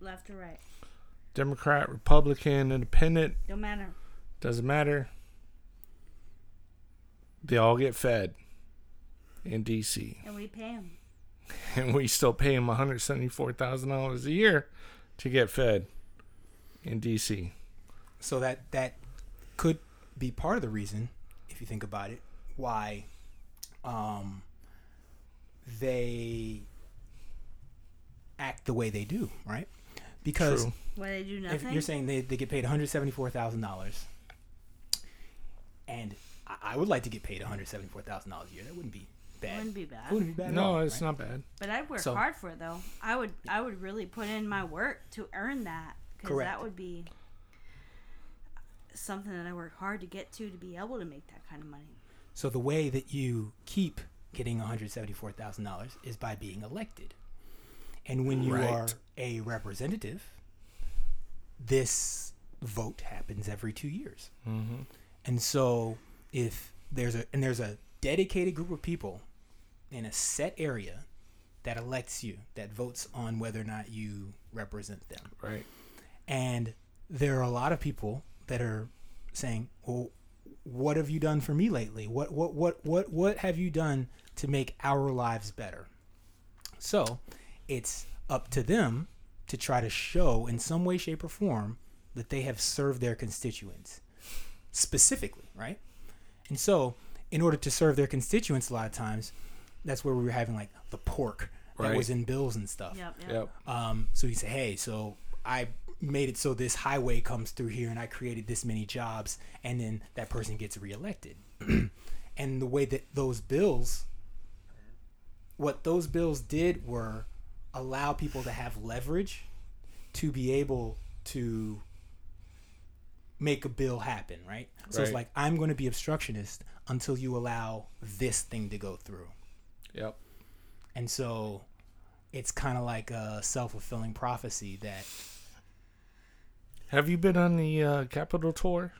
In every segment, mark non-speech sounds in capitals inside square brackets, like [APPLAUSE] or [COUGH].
Left or right. Democrat, Republican, Independent, Don't matter. doesn't matter. They all get fed in DC, And we pay them. [LAUGHS] and we still pay them one hundred seventy-four thousand dollars a year to get fed in DC. So that that could be part of the reason, if you think about it, why um, they act the way they do, right? Because True. Why they do if you're saying they, they get paid one hundred seventy four thousand dollars, and I, I would like to get paid one hundred seventy four thousand dollars a year, that wouldn't be bad. wouldn't be bad. It wouldn't be bad. No, all, it's right? not bad. But I'd work So- hard for it though. I would I would really put in my work to earn that because Correct. that would be something that I work hard to get to to be able to make that kind of money. So the way that you keep getting one hundred seventy four thousand dollars is by being elected, and when you Right. are a representative, this vote happens every two years. Mm-hmm. And so if there's a and there's a dedicated group of people in a set area that elects you, that votes on whether or not you represent them. Right. And there are a lot of people that are saying, "Well, what have you done for me lately? What what what what what have you done to make our lives better?" So, it's up to them to try to show in some way shape or form that they have served their constituents specifically, right? And so, in order to serve their constituents a lot of times, that's where we were having like the pork that Right. was in bills and stuff. Yep. Yep. Yep. Um, so you say, hey, so I made it so this highway comes through here and I created this many jobs, and then that person gets reelected. [CLEARS THROAT] and the way that those bills, what those bills did were allow people to have leverage to be able to make a bill happen, right? So it's like, I'm going to be obstructionist until you allow this thing to go through. Yep. And so it's kind of like a self fulfilling prophecy that Have you been on the uh, Capitol tour?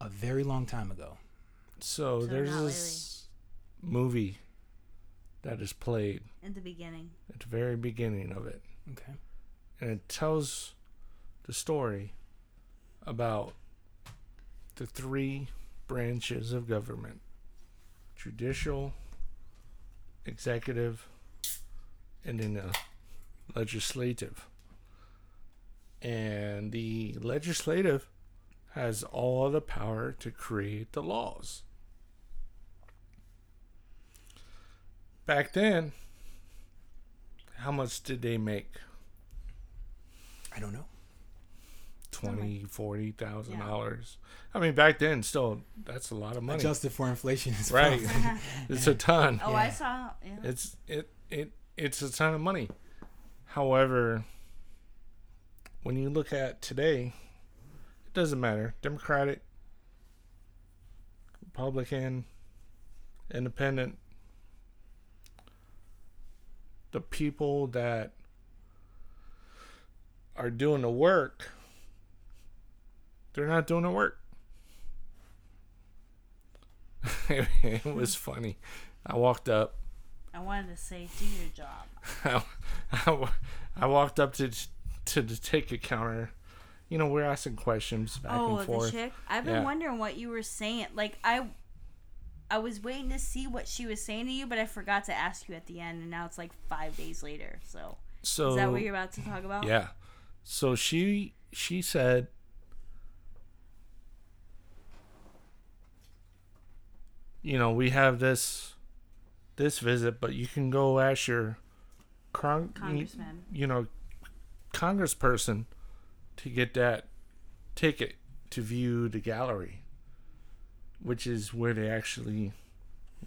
a very long time ago, So, So there's not this movie that is played In the beginning. at the very beginning of it, okay, and it tells the story about the three branches of government: judicial, executive, and then the legislative. And the legislative has all the power to create the laws. Back then, how much did they make? I don't know. Twenty, forty thousand Yeah. dollars. I mean, back then, still, that's a lot of money, Adjusted for inflation, is right? [LAUGHS] it's a ton. Oh, I saw. Yeah. It's it it it's a ton of money. However, when you look at today, it doesn't matter. Democratic, Republican, Independent. The people that are doing the work, they're not doing the work. [LAUGHS] it was funny. I walked up I wanted to say, do your job. [LAUGHS] I, I walked up to to the ticket counter. You know, we're asking questions back oh, and forth. the chick. I've been Yeah. wondering what you were saying. Like I, I was waiting to see what she was saying to you, but I forgot to ask you at the end, and now it's like five days later. So So is that what you're about to talk about? yeah, so she she said, you know, we have this this visit, but you can go ask your con- Congressman. you know, congressperson to get that ticket to view the gallery, which is where they actually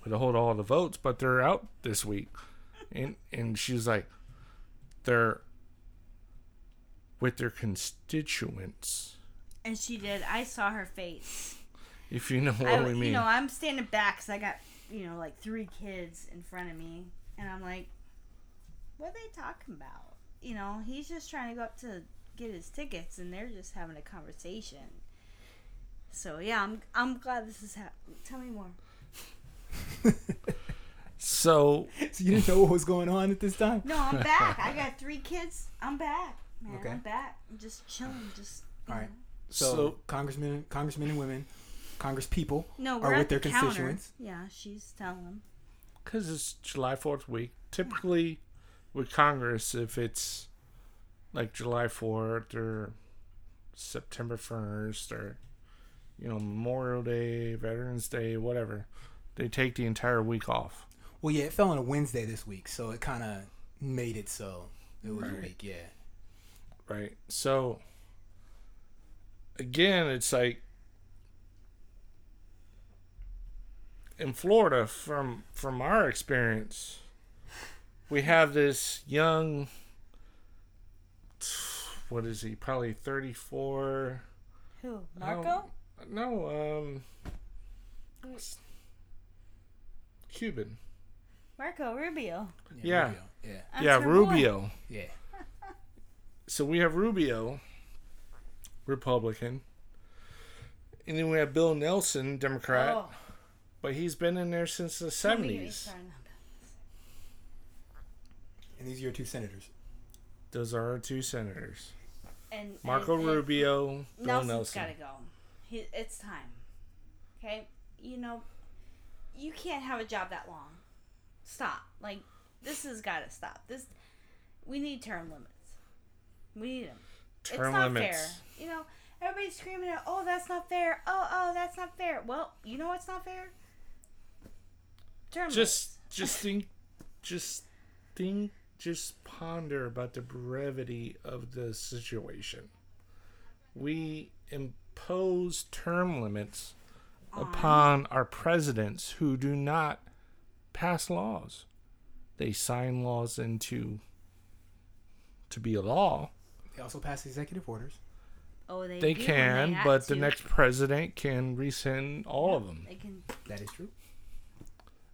would hold all the votes, but they're out this week. And and she's like, they're with their constituents. And she did. I saw her face. If you know what I, we mean. You know, I'm standing back because I got you know like three kids in front of me, and I'm like, what are they talking about? You know, he's just trying to go up to get his tickets, and they're just having a conversation. So yeah, I'm I'm glad this is happening. Tell me more. so [LAUGHS] so you didn't know what was going on at this time. No, I'm back. I got three kids. I'm back. Man, Okay. I'm back. I'm just chilling. Just. All right. So, So- congressmen, congressmen and women, congress people No, are we're with their the counter. constituents. Yeah, she's telling them. Because it's July 4th week. Typically, with Congress, if it's like July 4th or September 1st or, you know, Memorial Day, Veterans Day, whatever, they take the entire week off. Well, yeah, it fell on a Wednesday this week, so it kind of made it so it was a week. Yeah. Right. So, again, it's like in Florida, from from our experience, we have this young. What is he? Probably thirty four. Who? Marco? No, um, Cuban. Marco Rubio. Yeah. Rubio. Yeah. That's yeah, her boy. Rubio. Yeah. [LAUGHS] So we have Rubio, Republican, and then we have Bill Nelson, Democrat. Oh, But he's been in there since the don't get me 70s. started on that. And these are your two senators. Those are our two senators And Marco and, and Rubio, Bill Nelson's Nelson. gotta go. He, it's time. Okay, you know, you can't have a job that long. Stop. Like this has got to stop. This we need term limits. We need them. Term it's not limits. fair. You know, everybody's screaming out, "Oh, that's not fair! Oh, oh, that's not fair!" Well, you know what's not fair? Term limits Just, [LAUGHS] just think, just think, just ponder about the brevity of the situation. We impose term limits upon our presidents who do not pass laws. They sign laws into to be a law. They also pass executive orders. Oh, they They do when can, have but the to. next president can rescind all of them. They can. That is true.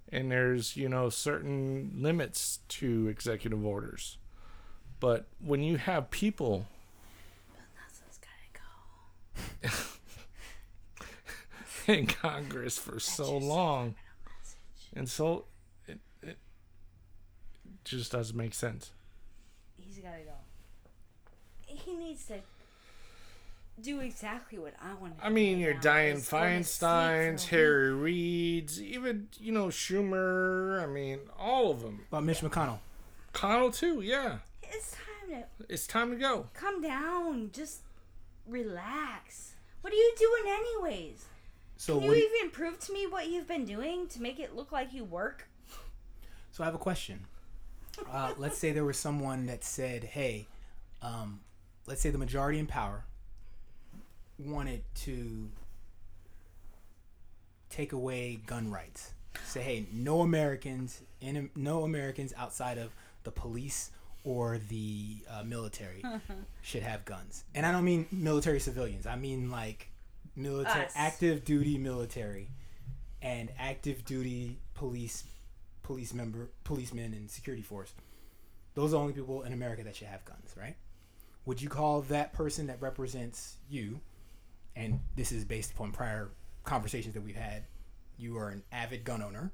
And there's, you know, certain limits to executive orders. But when you have people Nelson's gotta go. [LAUGHS] in Congress for so long and so it, it just doesn't make sense. He's gotta go. He needs to do exactly what I want. to I mean, right your now, Diane is go to sleep Feinsteins, for a week. Harry Reid's, even, you know, Schumer. I mean, all of them. About Mitch McConnell. McConnell too, yeah. It's time to It's time to go. Come down. Just relax. What are you doing anyways? So Can you do you- even prove to me what you've been doing to make it look like you work? So I have a question. Uh, [LAUGHS] let's say there was someone that said, "Hey, um, let's say the majority in power wanted to take away gun rights. Say, hey, no Americans, in, no Americans outside of the police or the uh, military [LAUGHS] should have guns. And I don't mean military civilians. I mean like military, Us. active duty military, and active duty police, police member, policemen, and security force. Those are the only people in America that should have guns, right? Would you call that person that represents you, and this is based upon prior conversations that we've had, you are an avid gun owner.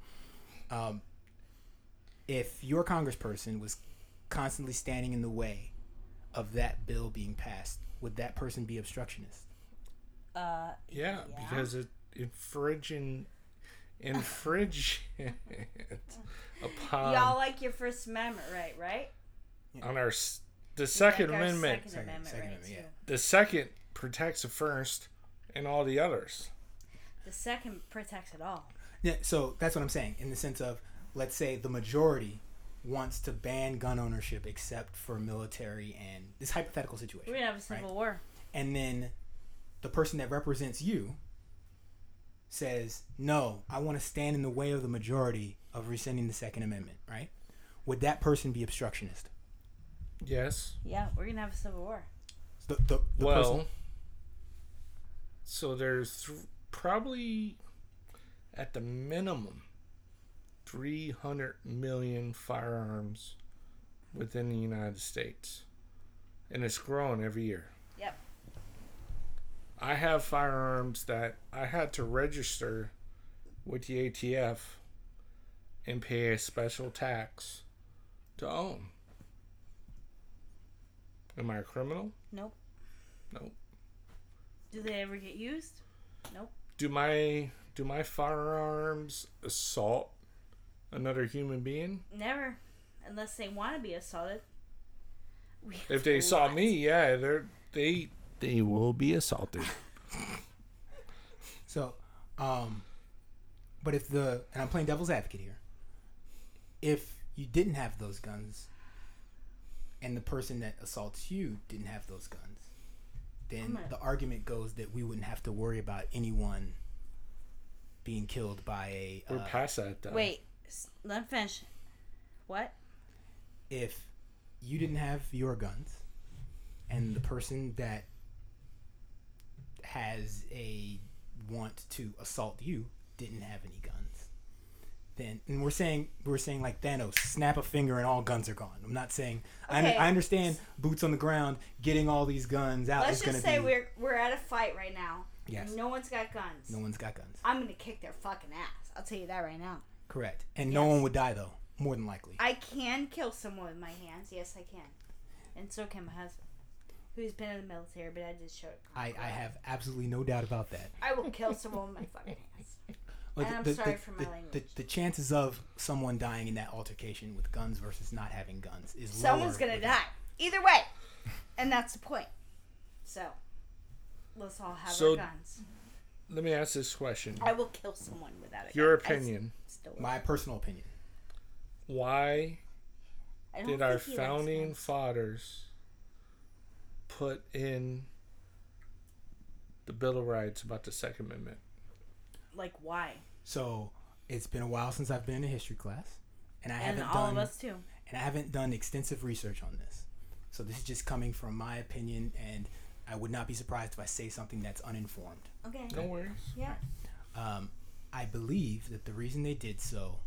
Um, if your congressperson was constantly standing in the way of that bill being passed, would that person be obstructionist? Uh, Yeah, Yeah. because it infringing infringe [LAUGHS] upon y'all like your First Amendment, right? Right. on our the second like our amendment. Second Second- Amendment, Second right, Amendment, too. The second protects the first and all the others. The second protects it all. Yeah, so that's what I'm saying in the sense of let's say the majority wants to ban gun ownership except for military and this hypothetical situation. We're gonna have a civil war. and then the person that represents you says, "No, I want to stand in the way of the majority of rescinding the Second Amendment." Right? Would that person be obstructionist? Yes. Yeah, we're gonna have a civil war. The, the, the well, person, so there's th- probably at the minimum 300 million firearms within the United States. And it's growing every year. I have firearms that I had to register with the ATF and pay a special tax to own. Am I a criminal? Nope. Nope. Do they ever get used? Nope. Do my do my firearms assault another human being? Never. Unless they want to be assaulted. We If they saw [LAUGHS] me, yeah, they're they they will be assaulted. So, um, but if the and I'm playing devil's advocate here, if you didn't have those guns, and the person that assaults you didn't have those guns, then I'm the argument goes that we wouldn't have to worry about anyone being killed by a. We're Uh, past that though. Wait. Let me finish. What? if you didn't have your guns, and the person that has a want to assault you didn't have any guns, then and we're saying we're saying like Thanos, snap a finger and all guns are gone. I'm not saying I, Okay. I understand boots on the ground, getting all these guns out Let's just say be. we're we're at a fight right now. Yes. No one's got guns. no one's got guns. I'm gonna kick their fucking ass. I'll tell you that right now. Correct, and no one would die though. More than likely. I can kill someone with my hands. Yes, I can. And so can my husband, who's been in the military, but I just showed. I, I have absolutely no doubt about that. I will kill someone with my fucking hands. Like, And I'm sorry for my language. The, the chances of someone dying in that altercation with guns versus not having guns is Someone's lower gonna with- die. Either way. And that's the point. So, let's all have So- our guns. Let me ask this question. I will kill someone without a Your gun. Opinion. My personal opinion. Why did our think he likes founding guns. fathers put in the Bill of Rights about the Second Amendment? like why? So it's been a while since I've been in a history class, and I And haven't all done of us too. and I haven't done extensive research on this. So this is just coming from my opinion, and I would not be surprised if I say something that's uninformed. Okay. No worries. Yeah. Um, I believe that the reason they did so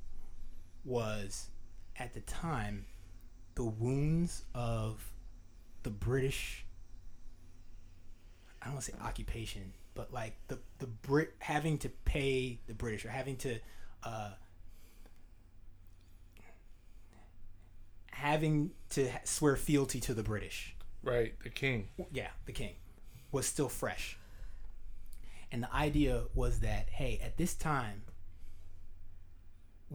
was at the time the wounds of the British. I don't want to say occupation, but like the the Brit having to pay the British or having to uh, having to swear fealty to the British Right, the king. yeah, the king, was still fresh. And the idea was that, hey, at this time,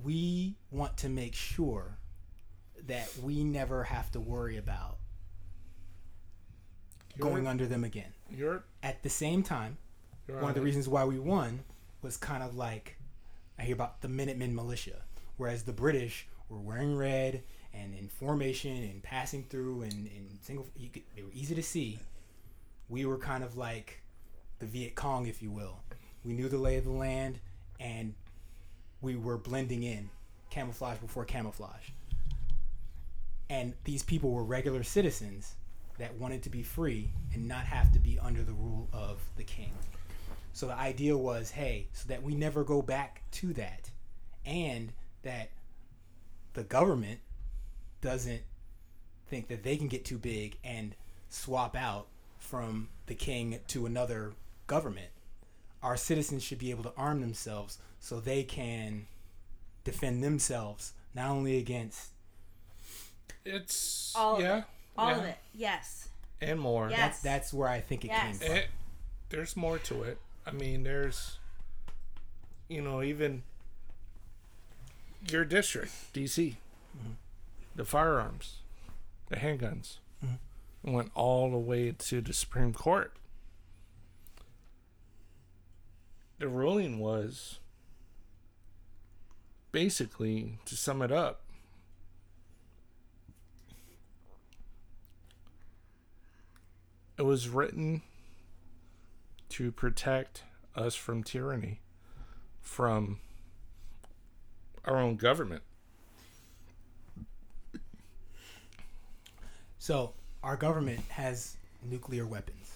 we want to make sure that we never have to worry about going under them again. You're, At the same time, one on of the reasons why we won was kind of like I hear about the Minutemen militia, whereas the British were wearing red and in formation and passing through and in single. You could, they were easy to see. We were kind of like the Viet Cong, if you will. We knew the lay of the land, and we were blending in, camouflage before camouflage. And these people were regular citizens that wanted to be free and not have to be under the rule of the king. So the idea was, hey, so that we never go back to that, and that the government doesn't think that they can get too big and swap out from the king to another government. Our citizens should be able to arm themselves so they can defend themselves not only against It's All yeah, it. All yeah, of it. Yes. and more. Yeah. that's that's where I think it Yes. came eh, from. It, there's more to it. I mean, there's, you know, even your district, DC, mm-hmm. the firearms, the handguns, mm-hmm. went all the way to the Supreme Court. The ruling was basically, to sum it up, it was written to protect us from tyranny, from our own government. So our government has nuclear weapons,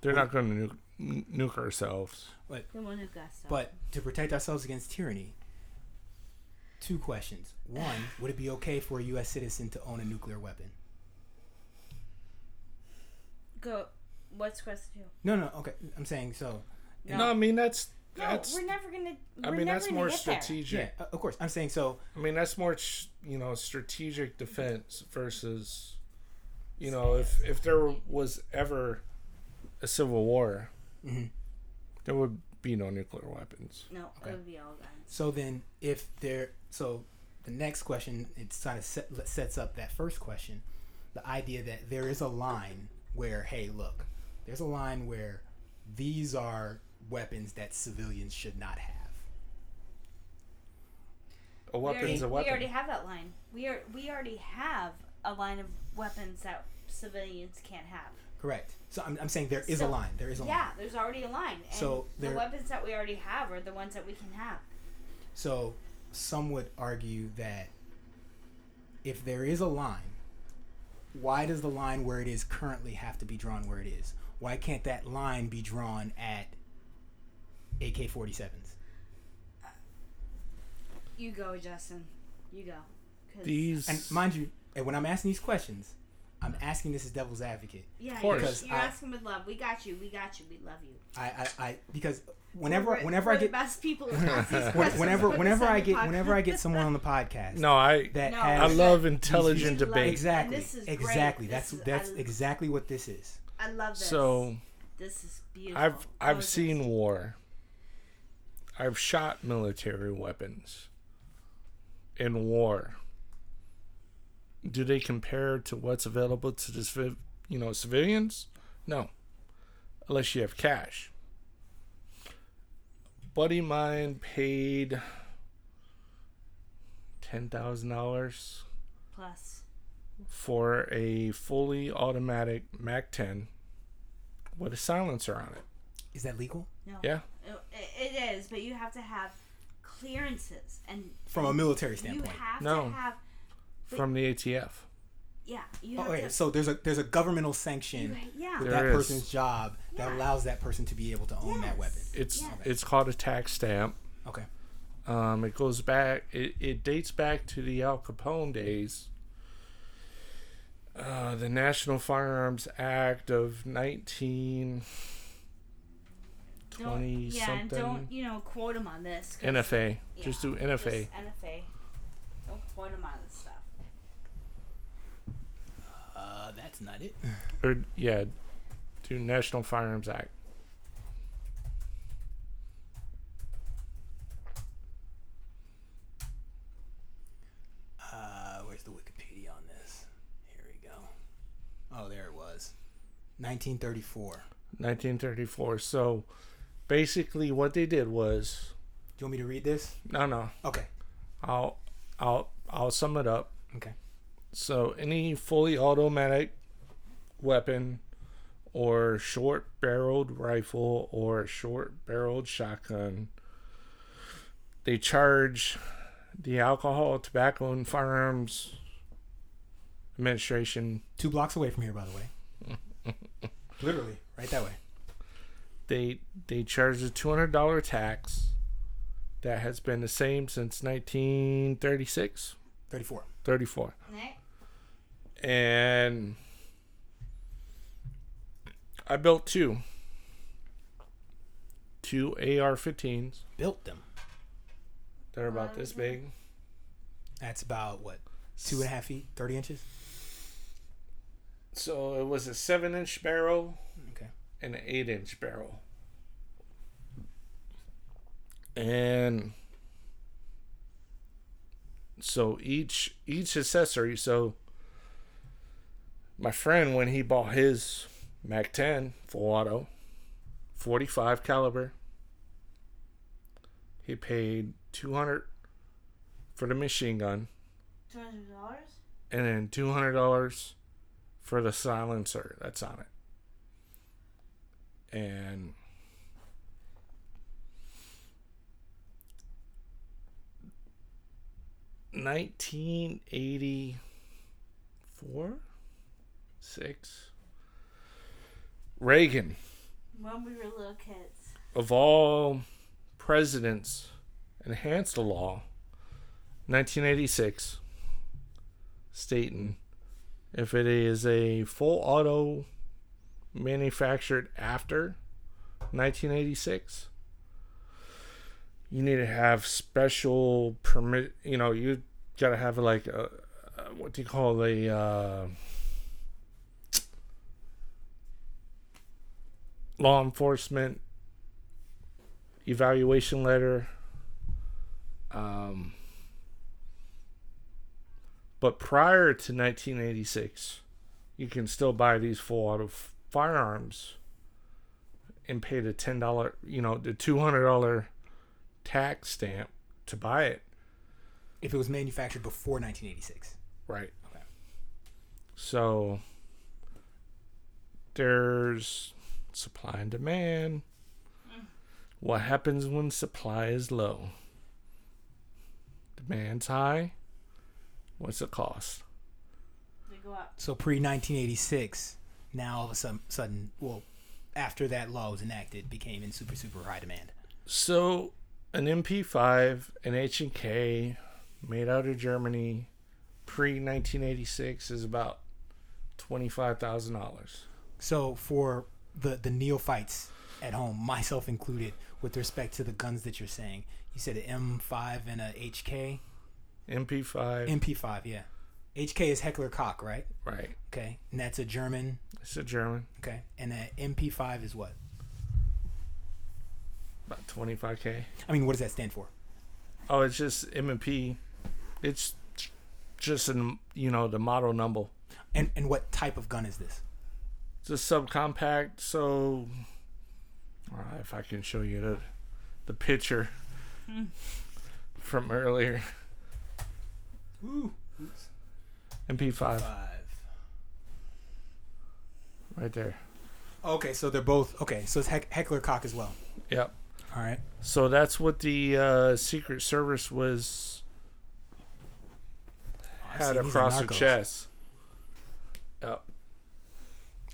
They're not going to nuke, nuke ourselves. The one who got stuff. but to protect ourselves against tyranny. Two questions. One, would it be okay for a U.S. citizen to own a nuclear weapon? Go. What's question two? No, no. Okay, I'm saying so. No. No, I mean that's No, that's. we're never gonna. I we're mean never that's more strategic. Yeah, of course. I'm saying so. I mean that's more ch- you know strategic defense versus you know, if if there was ever a civil war, Mhm. there would be no nuclear weapons. No, Okay. it would be all guns. So then, if there, so the next question it kind of set, sets up that first question, the idea that there is a line where, hey, look, there's a line where these are weapons that civilians should not have. A we already, weapon's a we already have that line. We are we already have a line of weapons that civilians can't have. Correct. So I'm, I'm saying there is a line. There is a line. Yeah, there's already a line. And So the weapons that we already have are the ones that we can have. So some would argue that if there is a line, why does the line where it is currently have to be drawn where it is? Why can't that line be drawn at AK 47s? You go, Justin. You go. These And mind you, and when I'm asking these questions, I'm asking this as devil's advocate. yeah, of course. you're, Because you're I- asking with love. We got you. We got you. We love you. I, I, I because whenever We're- whenever we're I the get best people to ask these when- questions. whenever whenever I get podcast. whenever I get someone on the [LAUGHS] podcast no, I that No, I has love intelligent these- debate. exactly And this is great. exactly This that's is- that's I- exactly what this is. I love this. So this is beautiful. I've I've Gorgeous. seen war. I've shot military weapons in war. Do they compare to what's available to the civ- you know civilians? No, unless you have cash. Buddy mine paid ten thousand dollars plus. for a fully automatic Mac 10 with a silencer on it. Is that legal? No. Yeah. It, it is, but you have to have clearances and From a military standpoint. you standpoint. have No. to have From the ATF. yeah. You Oh, have wait, to. so there's a there's a governmental you, sanction yeah. with There that is. person's job that allows that person to be able to own that weapon. It's Yes. it's called a tax stamp. Okay. Um, it goes back. It, it dates back to the Al Capone days. Uh, the National Firearms Act of nineteen Don't, twenty yeah, and something. don't you know quote him on this. NFA. yeah, Just do NFA. Just NFA. Don't quote him on this stuff. Uh, that's not it. Or yeah, do National Firearms Act. Uh, where's the Wikipedia on this? Here we go. Oh, there it was. 1934. 1934. So basically, what they did was Do you want me to read this? no, no. Okay. I'll I'll I'll sum it up. Okay. So any fully automatic weapon or short barreled rifle or short barreled shotgun they charge the alcohol, tobacco and firearms administration Two blocks away from here, by the way. [LAUGHS] Literally, right that way. they they charge a $200 tax that has been the same since 1936 34. 34 Right? and I built two. Two AR-15s. Built them. They're about this big. That's about what? Two and a half feet, 30 inches? So it was a seven-inch barrel Okay. and an eight-inch barrel, and so each each accessory. So my friend, when he bought his Mac 10 full auto, 45 caliber, he paid 200 for the machine gun Two hundred dollars. and then $200 for the silencer that's on it. And nineteen eighty four six Reagan. When we were little kids. of all presidents enhanced the law. 1986 stating if it is a full auto manufactured after 1986 you need to have special permit you know you gotta have like a, a what do you call a uh, law enforcement evaluation letter. Um, but prior to 1986, you can still buy these full auto firearms and pay the ten dollar, you know, the two hundred dollar tax stamp to buy it. If it was manufactured before 1986. Right. Okay. So there's supply and demand. What happens when supply is low? Demand's high. What's the cost? They go up. So pre 1986, now all of a sudden, sudden, well, after that law was enacted, became in super super high demand. So an MP5, an H&K made out of Germany pre 1986 is about $25,000. So for the the neophytes at home, myself included, with respect to the guns that you're saying, you said an M5 and a HK, MP5, MP5, yeah. HK is Heckler Koch, right? right. Okay, and that's a German. It's a German. Okay, and a MP5 is what? About 25k. I mean, what does that stand for? Oh, it's just M&P. It's just an you know the model number. And and what type of gun is this? A subcompact. So, uh, if I can show you the the picture from earlier, Ooh, MP5 five. right there. Okay, so they're both okay. So it's Heck, Heckler Koch as well. Yep. All right. So that's what the uh, Secret Service was I've had seen these in across her Narcos. chest. Yep.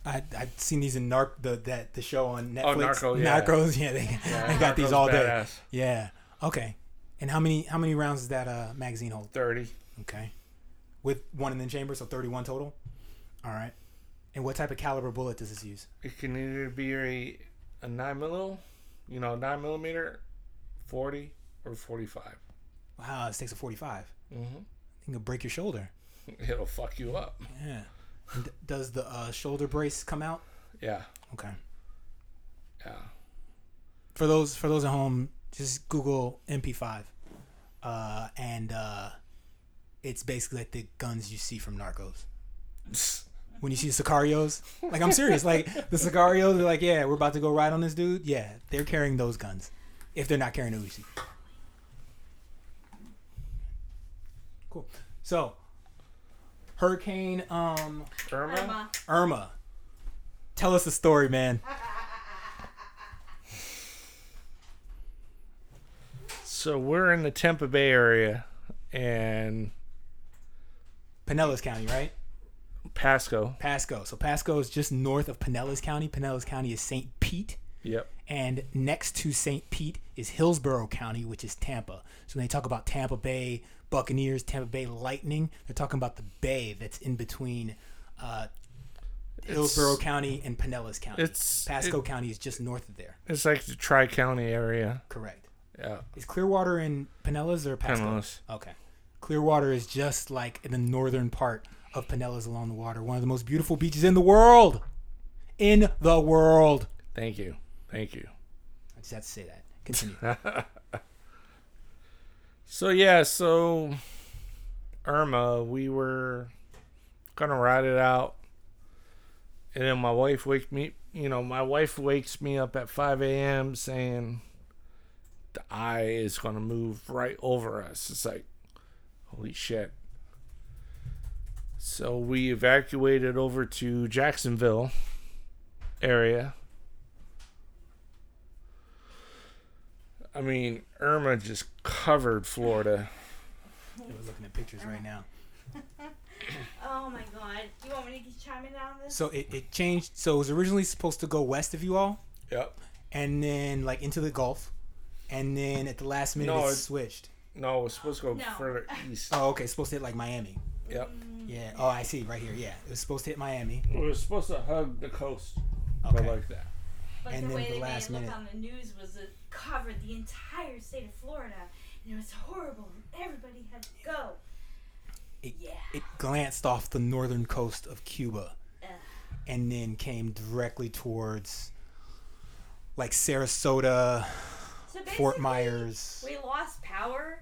I I've seen these in Narc the that the show on Netflix. Narco, yeah. Narcos, [LAUGHS] yeah, they, Yeah, they got these all day. badass. Yeah. Okay. And how many how many rounds does that uh magazine hold? Thirty. Okay. With one in the chamber, so thirty one total. All right. And what type of caliber bullet does this use? It can either be a a nine milli, you know, nine millimeter, forty or forty five. Wow, this takes a forty five. Mm-hmm. You can break your shoulder. [LAUGHS] It'll fuck you up. Yeah. D- does the uh, shoulder brace come out? Yeah. Okay. Yeah. For those for those at home, just Google MP5, uh, and uh, it's basically like the guns you see from Narcos. [LAUGHS] When you see the Sicarios, like I'm serious, like the Sicarios, they're like, yeah, we're about to go ride on this dude. Yeah, they're carrying those guns, if they're not carrying a Uzi. Cool. So, Hurricane um Irma. Irma. Irma, tell us the story, man. So we're in the Tampa Bay area and Pinellas County, right? Pasco. Pasco. So Pasco is just north of Pinellas County. Pinellas County is St. Pete. Yep. And next to St. Pete is Hillsborough County, which is Tampa. So when they talk about Tampa Bay Buccaneers, Tampa Bay Lightning, they're talking about the bay that's in between uh, Hillsborough County and Pinellas County. It's Pasco it- County is just north of there. it's like the Tri County area. Correct. Yeah. Is Clearwater in Pinellas or Pasco? Pinellas. Okay. Clearwater is just like in the northern part of Pinellas along the water. One of the most beautiful beaches in the world. In the world. Thank you. Thank you. I just have to say that. Continue. [LAUGHS] So yeah, so Irma, we were gonna ride it out, and then my wife wake me. You know, my wife wakes me up at 5 a.m. saying the eye is gonna move right over us. It's like, holy shit. So we evacuated over to Jacksonville area. I mean, Irma just covered Florida. We're looking at pictures right now. [LAUGHS] Oh my god. You want me to chime in on this? So it, it changed. So it was originally supposed to go west of you all, Yep. and then like into the Gulf, and then at the last minute No, it it- switched. No, it was supposed to go No. further [LAUGHS] east. Oh, okay. Supposed to hit like Miami. Yep. Mm. Yeah. Oh, I see. Right here. Yeah. It was supposed to hit Miami. It was supposed to hug the coast, Okay. but like that. But And the then way the they last made it minute- on the news was it covered the entire state of Florida, and it was horrible. and Everybody had to go. It, Yeah. it glanced off the northern coast of Cuba Ugh. and then came directly towards like Sarasota, So Fort Myers. We lost power.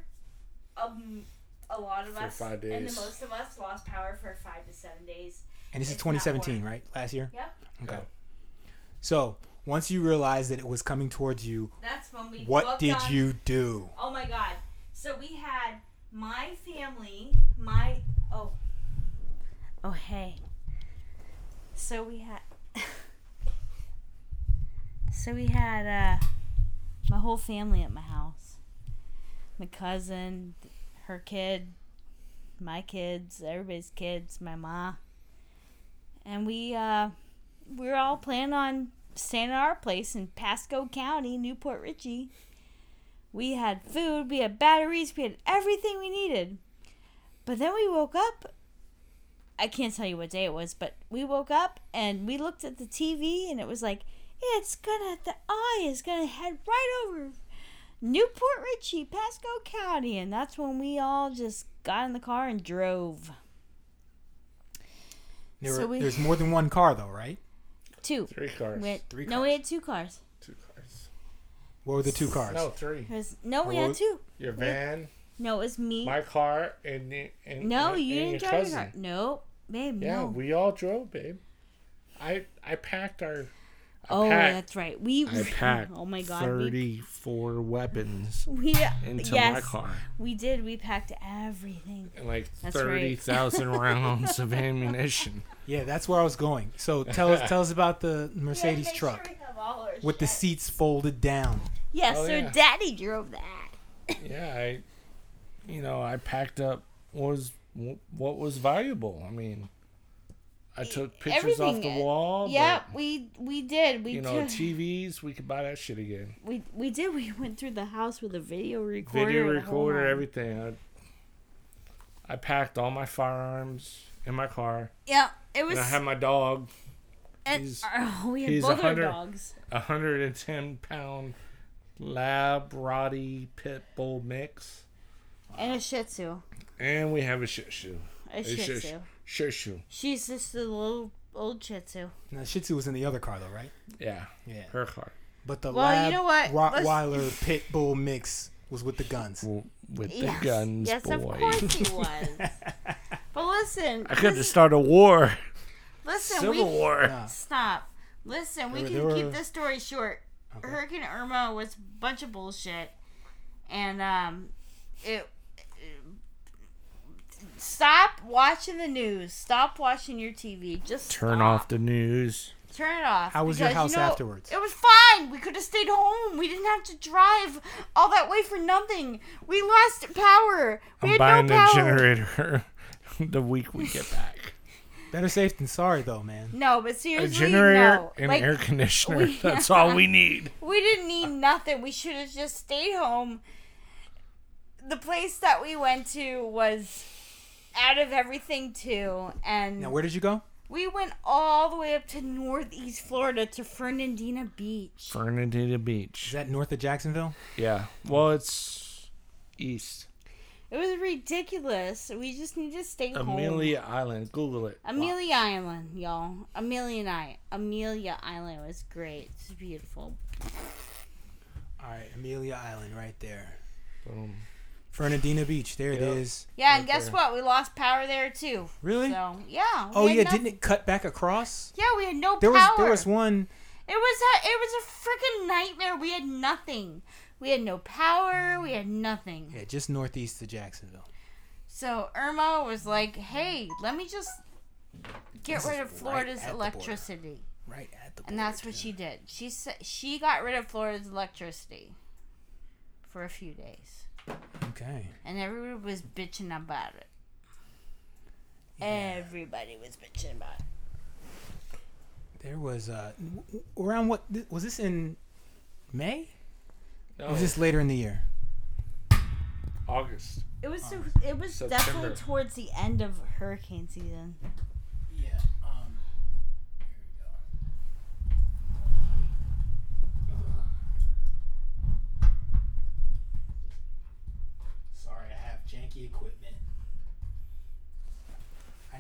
Um, a lot of For us, five and the most of us lost power for five to seven days. And this is It's not 2017, right? Last year? Yep. Okay. Yeah. So, once you realized that it was coming towards you, That's when we. what did on- you do? Oh my god! So we had my family, my oh, oh hey. So we had. [LAUGHS] so we had uh, my whole family at my house. My cousin, her kid, my kids, everybody's kids, my ma. And we uh, we were all planning on staying at our place in Pasco County, New Port Richey. We had food, we had batteries, we had everything we needed. But then we woke up. I can't tell you what day it was, but we woke up and we looked at the TV and it was like, it's gonna, the eye is gonna head right over Newport Richie, Pasco County. And that's when we all just got in the car and drove. There So were, we- there's more than one car, though, right? Two. Three cars. We had, Three no, we had two cars. Two cars. What were the two cars? No, three. Was, no, we Well, had two. Your van, No, it was me. my car, and the- and no, and, you and didn't your drive cousin. your car. No, babe, Yeah, no. we all drove, babe. I I packed our. I oh, packed, that's right. We. I [LAUGHS] packed. Oh my god. We, Thirty-four weapons we into yes, my car, we did. We packed everything. and like That's right. thirty thousand [LAUGHS] rounds of ammunition. Yeah, that's where I was going. So tell us, tell us [LAUGHS] about the Mercedes Make truck sure we have all our with the seats folded down. Yeah, Oh, so yeah. Daddy drove that. yeah, I, you know, I packed up what was what was valuable. I mean, I took pictures off the wall. Yeah, but, we we did. We you know, [LAUGHS] TVs. We could buy that shit again. we we did. We went through the house with a video recorder. Video and a whole recorder, everything. I, I packed all my firearms in my car, Yeah, it was. and I had my dog, and, he's- oh, [LAUGHS] we had both our dogs. a hundred and ten pound lab Roddy pit bull mix, And a Shih Tzu. and we have a shih tzu. A A Shih shih Tzu. Shih tzu. She's just a little old Shih Tzu. Now, Shih Tzu was in the other car, though, right? Yeah, Yeah. her car. But the Well, you know what? Let's- Rottweiler [LAUGHS] pit bull mix was with the guns. Well, with the Yes. guns, yes, boy. of course he [LAUGHS] was. but listen, I could have listen, started a war, listen civil we war. Nah. stop. Listen, we There- can there keep this story short. Okay. Hurricane Irma was a bunch of bullshit, and um, it. Stop watching the news. Stop watching your TV. Just Turn stop. off the news. Turn it off. How was your house you know, afterwards? It was fine. We could have stayed home. We didn't have to drive all that way for nothing. We lost power. We I'm had buying no the generator [LAUGHS] the week we get back. Better safe than sorry, though, man. No, but A seriously, generator no. and like, air conditioner. we- [LAUGHS] That's all we need. [LAUGHS] we didn't need nothing. We should have just stayed home. The place that we went to was out of everything too, and Now, where did you go? we went all the way up to Northeast Florida to Fernandina Beach. Fernandina Beach. Is that north of Jacksonville? Yeah. Well, it's east. It was ridiculous. We just need to stay home. Amelia Island. Google it. Amelia Island, y'all. Amelia I- Amelia Island was great. It's beautiful. All right, Amelia Island, right there. Boom. Fernandina Beach, there Yep. it is. Yeah, and Right guess there. what? We lost power there too. Really? So yeah. we oh had yeah, nothing. didn't it cut back across? Yeah, we had no There power. was there was one. It was a it was a freaking nightmare. We had nothing. We had no power. We had nothing. Yeah, just northeast of Jacksonville. So Irma was like, "Hey, let me just get This rid is of right Florida's at the border. electricity." Right at the And that's what too. she did. She said she got rid of Florida's electricity for a few days, Okay. and everybody was bitching about it. Yeah. Everybody was bitching about it. There was uh w- w- around what was this in May? Or No, was this later in the year? August. It was so, Oh. it was September. definitely towards the end of hurricane season. Yeah. Um. Here we go. Sorry, I have janky equipment.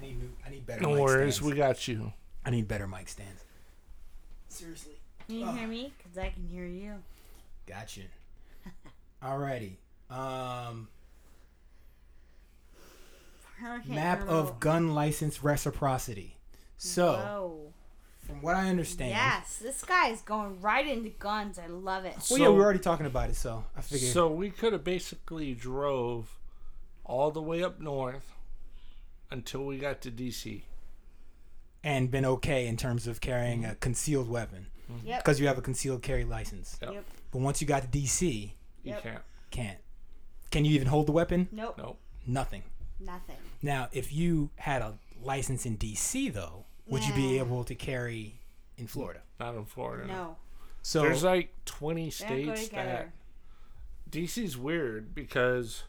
I need new. I need better. No mic worries. stands. We got you. I need better mic stands. Seriously. Can you hear me? Because I can hear you. Gotcha. [LAUGHS] Alrighty. Um, Hurricane map Irma. of gun license reciprocity. So, Whoa. from what I understand, Yes, this guy is going right into guns. I love it. well, yeah, So- we were already talking about it, so I figured. So we could have basically drove all the way up north until we got to DC. and been okay in terms of carrying a mm-hmm. concealed weapon mm-hmm. Yep. because you have a concealed carry license. Yep. Yep. But once you got to DC, You Yep. can't. can't. Can you even hold the weapon? Nope. Nope. Nothing. Nothing. Now, if you had a license in DC, though, would you be able to carry in Florida? Not in Florida. No. So There's like 20 They don't go states that together. DC's weird because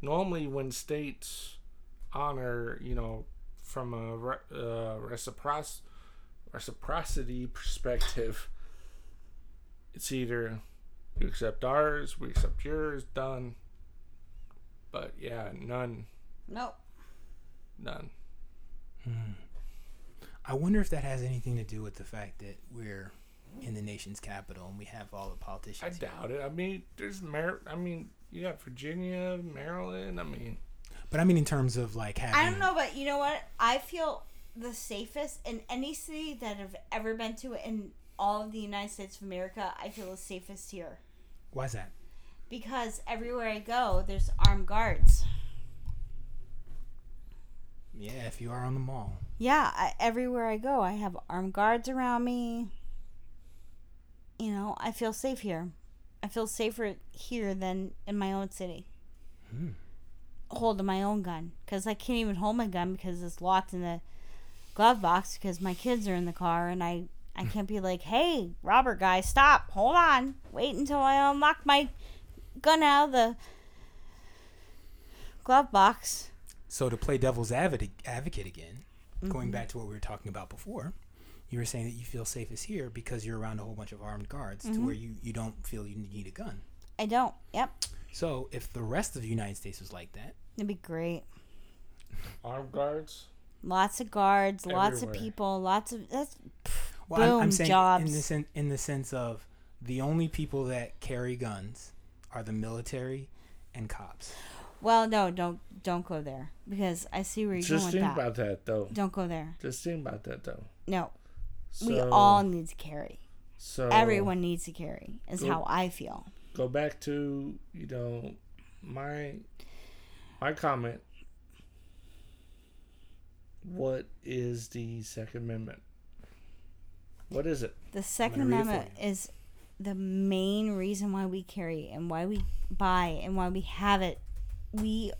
normally when states honor, you know, from a re- uh, reciproc- reciprocity perspective, it's either you accept ours, we accept yours, done. But yeah, none, Nope. none. Hmm. I wonder if that has anything to do with the fact that we're in the nation's capital and we have all the I politicians. here. doubt it. I mean, there's Mar. I mean, you got Virginia, Maryland. I mean, But I mean, in terms of like having. I don't know, but you know what? I feel the safest in any city that I've ever been to in all of the United States of America. I feel the safest here Why's that? because everywhere I go, there's armed guards. Yeah, if you are on the mall. Yeah, I, everywhere I go, I have armed guards around me. You know, I feel safe here. I feel safer here than in my own city. Hmm. Holding my own gun because I can't even hold my gun because it's locked in the glove box because my kids are in the car and I I [LAUGHS] can't be like, hey, Robert guy, stop, hold on, wait until I unlock my gun out of the glove box. So to play devil's advocate, advocate again, Mm-hmm. going back to what we were talking about before, you were saying that you feel safest here because you're around a whole bunch of armed guards Mm-hmm. to where you, you don't feel you need a gun. I don't. Yep, So if the rest of the United States was like that, it'd be great. armed guards. Lots of guards, lots of people, lots of that's well, I'm, I'm Boom, saying jobs. in the sen- in the sense of the only people that carry guns are the military and cops. well, no, don't don't go there because I see where you're Just going think with that. about that, though. Don't go there. Just think about that, though. No, So, we all need to carry. so Everyone needs to carry. Is Go- how I feel. go back to you know my my comment. What is the Second Amendment? What is it? The Second gonna read it for Amendment is the main reason why we carry and why we buy and why we have it. We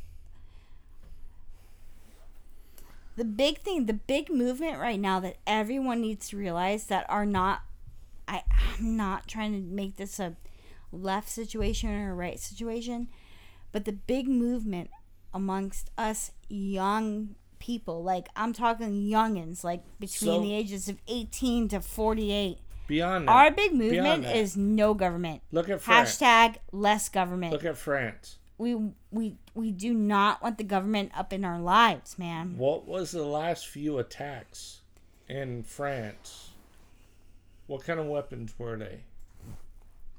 the big thing, the big movement right now that everyone needs to realize that are not I I'm not trying to make this a left situation or a right situation, but the big movement amongst us young people, like I'm talking youngins, like between So- the ages of 18 to 48. Beyond that, Our big movement is no government. look at France. Hashtag less government. Look at France. we we we do not want the government up in our lives, man. What was the last few attacks in France? What kind of weapons were they?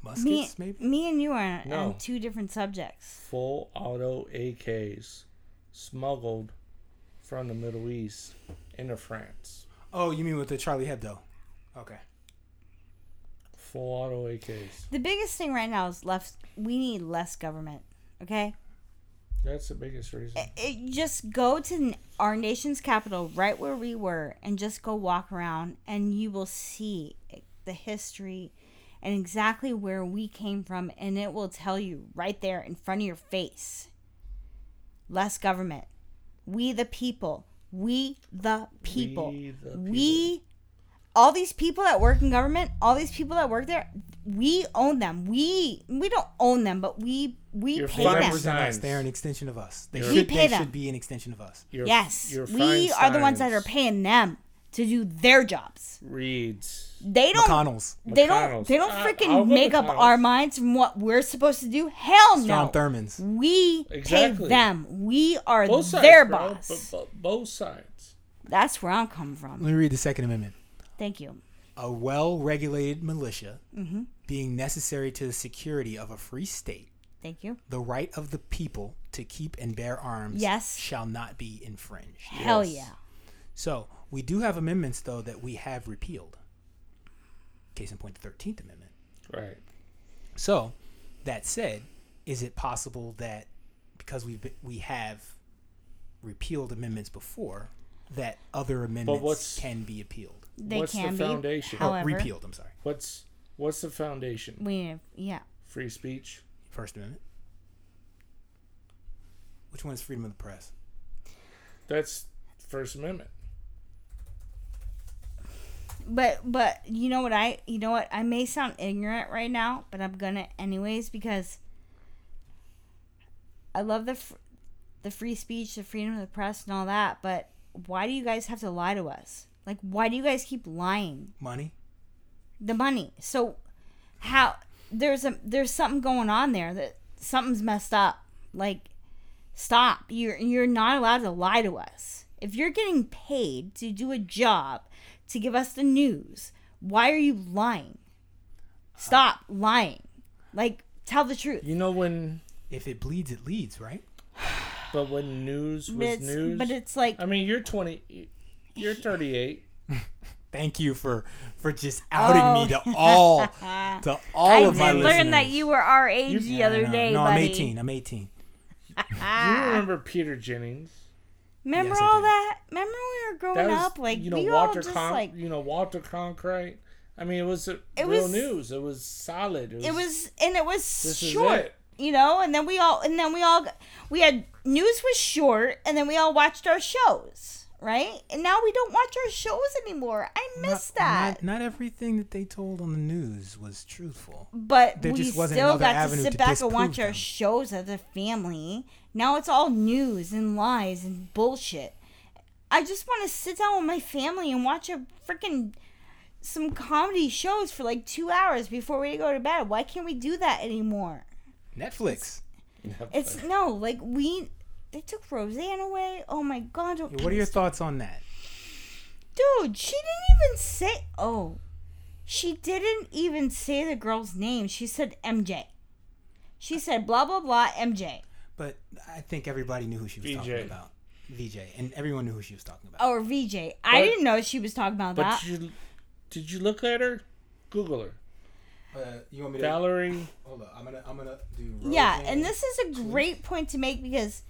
Muskets, Me, maybe. me and you are on, No. on two different subjects. Full auto AKs smuggled from the Middle East into France. Oh, you mean with the Charlie Hebdo? Okay. Full auto AKs. The biggest thing right now is less. We need less government. Okay, That's the biggest reason. it, it- just go to our nation's capital, right where we were, and just go walk around, and you will see the history and exactly where we came from, and it will tell you right there in front of your face. Less government. We the people. We the people. We the We, all these people that work in government, all these people that work there, we own them. We we don't own them, but we we Your pay them. represent us. Signs. They're an extension of us. They Your- should. We pay they them. should be an extension of us. Your, Yes, your we fine are the ones that are paying them to do their jobs. Reads. They don't. McConnell's. They don't. They don't freaking I'll make up our minds from what we're supposed to do. Hell Strom no. Thurmond's. We Exactly. pay them. We are Both sides, their bro. boss. B- b- both sides. That's where I'm coming from. Let me read the Second Amendment. Thank you. a well-regulated militia Mm-hmm. being necessary to the security of a free state, Thank you. the right of the people to keep and bear arms Yes. shall not be infringed. Hell Yes. yeah. So we do have amendments though that we have repealed. Case in point, the Thirteenth Amendment. Right. So that said, is it possible that because we we have repealed amendments before, that other amendments what's- can be appealed They What's the can be. foundation? or However, oh, repealed? I'm sorry, What's what's the foundation? we have, yeah. Free speech. First Amendment. Which one is freedom of the press? That's First Amendment. But but you know what I you know what I may sound ignorant right now, but I'm gonna anyways because I love the fr- the free speech, the freedom of the press, and all that. But why do you guys have to lie to us? Like, why do you guys keep lying? Money. The money. So how there's a there's something going on there that something's messed up. Like, stop. You're you're not allowed to lie to us. If you're getting paid to do a job to give us the news, why are you lying? Stop lying. Like, tell the truth. You know when, If it bleeds, it leads, right? [SIGHS] but when news But was it's, news. but it's like I mean, you're twenty. You're thirty-eight. [LAUGHS] Thank you for for just outing Oh. me to all [LAUGHS] to all I of my did listeners. learn that you were our age You- the Yeah, other no, day, No, buddy. I'm 18. I'm 18. [LAUGHS] Ah. You remember Peter Jennings? Remember Yes, all that? Remember when we were growing was, up? Like you know, we Walter all just Con- like you know, Walter Cronkite. I mean, it was It real was- news. It was solid. It was. it was and it was This is short it. you know and then we all and then we all we had news was short and then we all watched our shows right and now we don't watch our shows anymore i miss Not- that Not, not everything that they told on the news was truthful. but there we just wasn't still got to avenue sit to back and watch disprove our shows as a family now it's all news and lies and bullshit i just want to sit down with my family and watch a freaking some comedy shows for like two hours before we go to bed why can't we do that anymore Netflix. It's no, like we they took Roseanne away. Oh my god. don't- What are your thoughts on that? Dude, she didn't even say Oh. She didn't even say the girl's name. She said MJ. She said blah blah blah MJ. But I think everybody knew who she was VJ. talking about. VJ, and everyone knew who she was talking about. Or VJ. I But- didn't know she was talking about But that. you, did you look at her? Google her. Uh, you want me to Valerie. Hold on, I'm gonna I'm gonna do. yeah, Roseanne, and this is a great point to make because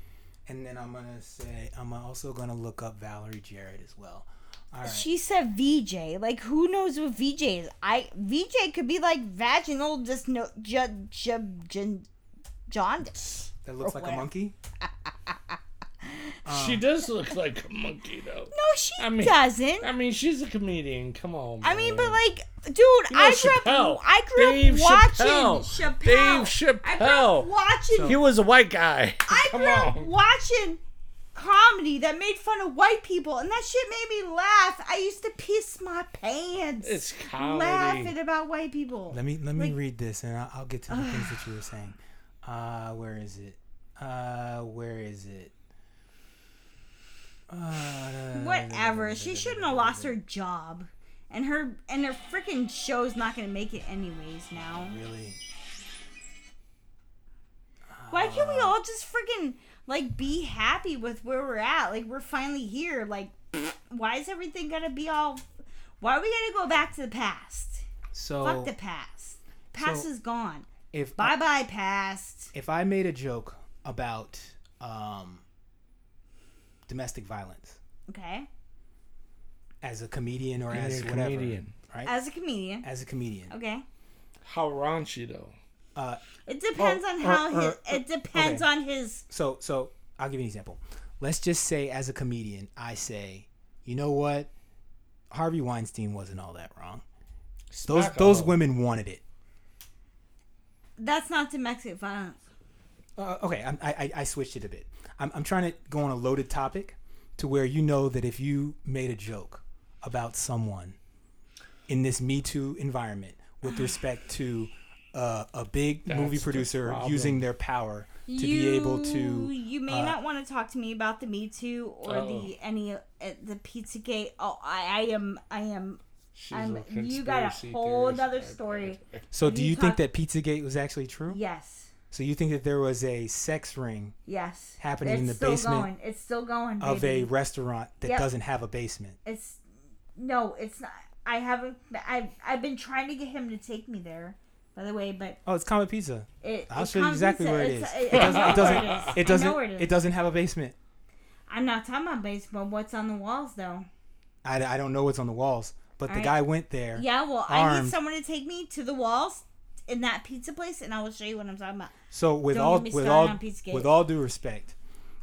and then I'm gonna say I'm also gonna look up Valerie Jarrett as well. All right. she said VJ. Like who knows what VJ is? I VJ could be like vaginal just no j- j- j- jaundice. that looks like a whatever. monkey. [LAUGHS] Uh. she does look like a monkey, though. No, she I mean- doesn't. I mean, she's a comedian. Come on. I mean, but like, dude, You know I grew Chappelle. up. I grew Dave up watching Chappelle. Chappelle. Dave Chappelle. I grew up Chappelle. watching. he was a white guy. I [LAUGHS] Come grew up watching comedy that made fun of white people, and that shit made me laugh. I used to piss my pants. It's comedy. laughing about white people. Let me let me Like- read this, and I'll, I'll get to the things that you were saying. Uh, where is it? Uh, where is it? Uh, Whatever. She shouldn't have lost her job, and her and her freaking show's not gonna make it anyways now. Really? Why can't we all just freaking like be happy with where we're at? Like we're finally here. Like [SNIFFS] why is everything gonna be all? Why are we gonna go back to the past? So Fuck the past. Past so- is gone. If Bye bye past. if I made a joke about um, domestic violence Okay. as a comedian or You're as a whatever, comedian. right? As a comedian. as a comedian, Okay. How raunchy, though. uh, It depends Oh, on uh, how uh, his. It depends okay. on his. so so I'll give you an example. Let's just say as a comedian, I say, you know what, Harvey Weinstein wasn't all that wrong. Those Smack those hoe. women wanted it. That's not domestic violence. Uh, okay, I'm- I, I I switched it a bit. I'm I'm trying to go on a loaded topic to where you know that if you made a joke about someone in this Me Too environment with respect [SIGHS] to uh, a big That's movie producer problem. using their power to be able to You may uh, not want to talk to me about the Me Too or Uh-oh. the any uh, the PizzaGate. Oh, I, I am I am She's I'm, a you got a whole theorist. other story. So, do you you think talk- that Pizzagate was actually true? Yes, So, you think that there was a sex ring yes. Happening it's in the still basement Going. It's still going. of a restaurant that Yep. doesn't have a basement? It's no, it's not. I haven't. I've I've been trying to get him to take me there. By the way, but Oh, it's Comet Pizza. it. I'll it show you exactly where it's- It, It doesn't. It doesn't. It doesn't. know where it is. It doesn't have a basement. I'm not talking about basement. What's on the walls though? I, I don't know what's on the walls, but the Alright. guy went there. Yeah, well, I need someone to take me to the walls in that pizza place, and I will show you what I'm talking about. So with Don't all get me with started all on Pizzagate. with all due respect,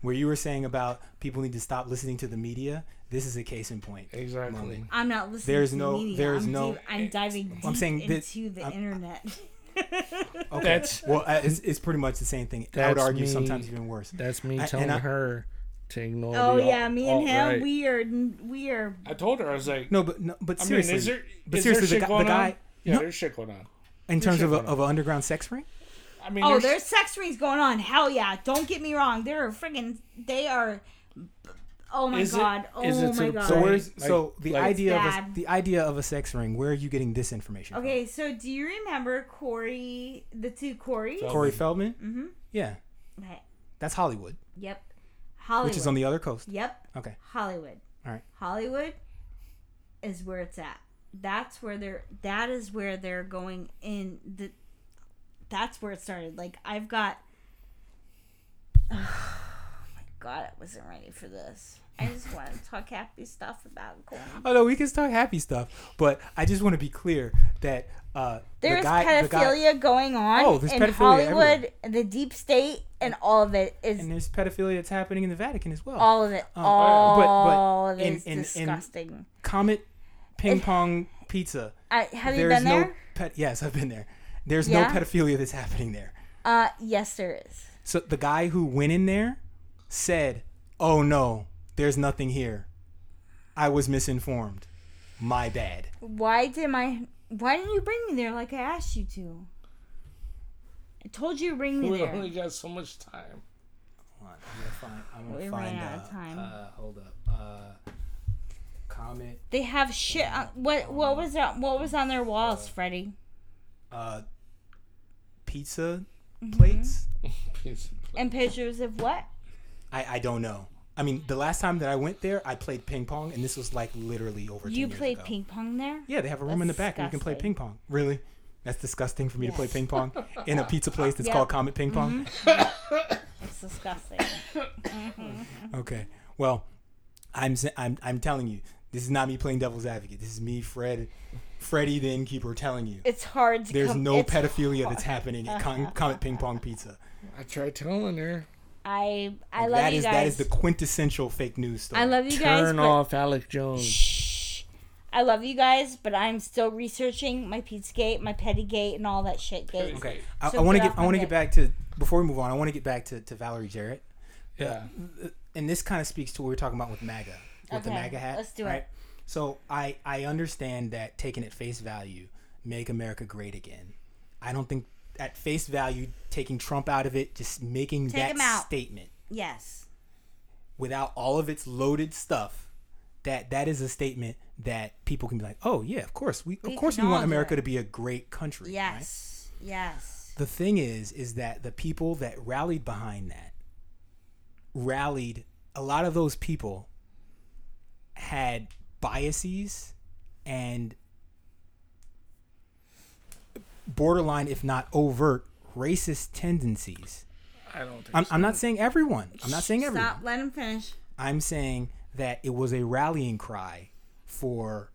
where you were saying about people need to stop listening to the media, this is a case in point. Exactly. I'm not listening. There's to no- media. there's I'm no- Deep, I'm diving deep I'm saying that- into the I'm- internet. Okay. That's well, uh, it's, it's pretty much the same thing. I would That's argue me. sometimes even worse. that's me I- telling and I- her to ignore. oh the yeah, alt- me and him, alt-right. we are we are. I told her I was like, No, but no, but I mean, seriously, is there, but is seriously, there the, shit guy, the going guy on? Yeah, no. there's shit going on. in terms of a, of an underground sex ring. I mean, Oh, there's, there's sex rings going on. Hell yeah! Don't get me wrong. They're friggin' They are. Oh my Is it- god! Oh is it to my the god! So where's Like- so the like- idea of a, the idea of a sex ring? Where are you getting this information? from? Okay, so do you remember Corey, the two Corey. Corey Feldman. Mm-hmm. Yeah, Okay. that's Hollywood, Yep. Hollywood. which is on the other coast. Yep. Okay. Hollywood. All right. Hollywood is where it's at. That's where they're. That is where they're going in the. That's where it started. Like I've got. [SIGHS] Oh my god! I wasn't ready for this. I just want to talk happy stuff about corn. Oh no, we can talk happy stuff, but I just want to be clear that uh, There's the guy, the guy, pedophilia going on Oh, there's in pedophilia Hollywood, the deep state, and all of it is and there's pedophilia that's happening in the Vatican as well. all of it. Um, all but- but of it in- is in- in- disgusting. Comet ping pong pizza. I, have you been no there? pet. Yes, I've been there. There's Yeah? no pedophilia that's happening there. Uh, yes, there is. So the guy who went in there said, "Oh no, there's nothing here. I was misinformed. My bad." Why did my? Why didn't you bring me there like I asked you to? I told you to bring me we there. only got so much time. Hold on, I'm gonna find. I'm gonna We find. ran out of uh, time. Uh, hold up. Uh, comment. They have shit. On, what? What was that? What was on their walls, Freddie? Uh, pizza Mm-hmm. [LAUGHS] plates. And pictures of what? I I don't know. I mean, the last time that I went there, I played ping pong, and this was like literally over. 10 You years played ago. ping pong there? Yeah, they have a room in the That's back where you can play ping pong. Really? That's disgusting for me to play ping pong [LAUGHS] in a pizza place that's Yep. called Comet Ping Pong. Mm-hmm. It's disgusting. Mm-hmm. Okay. Well, I'm s- I'm I'm telling you, this is not me playing devil's advocate. This is me, Fred, Freddie, the innkeeper, telling you. It's hard to. There's come, no it's pedophilia that's happening at Con- Comet Ping Pong Pizza. I tried telling her. I I love That you is guys. that is the quintessential fake news story. I love you guys. Turn but- off Alex Jones. Shh. I love you guys, but I'm still researching my Pizzagate, my Pettygate, and all that shit gate. Okay, I, So I want to get get I want to get back to before we move on. I want to get back to, to Valerie Jarrett, Yeah. Uh, and this kind of speaks to what we are talking about with MAGA, with the MAGA hat. let's do it. So I I understand that taking at face value, make America great again. I don't think at face value taking Trump out of it, just making Take that out. statement Yes. without all of its loaded stuff. That that is a statement that people can be like, oh yeah, of course we of course we want America it. to be a great country. right? Yes. Yes. the thing is is that the people that rallied behind that rallied a lot of those people had biases and borderline if not overt racist tendencies I don't think I'm, so. I'm not saying everyone i'm not saying everyone Stop. Let him finish. i'm saying that it was a rallying cry for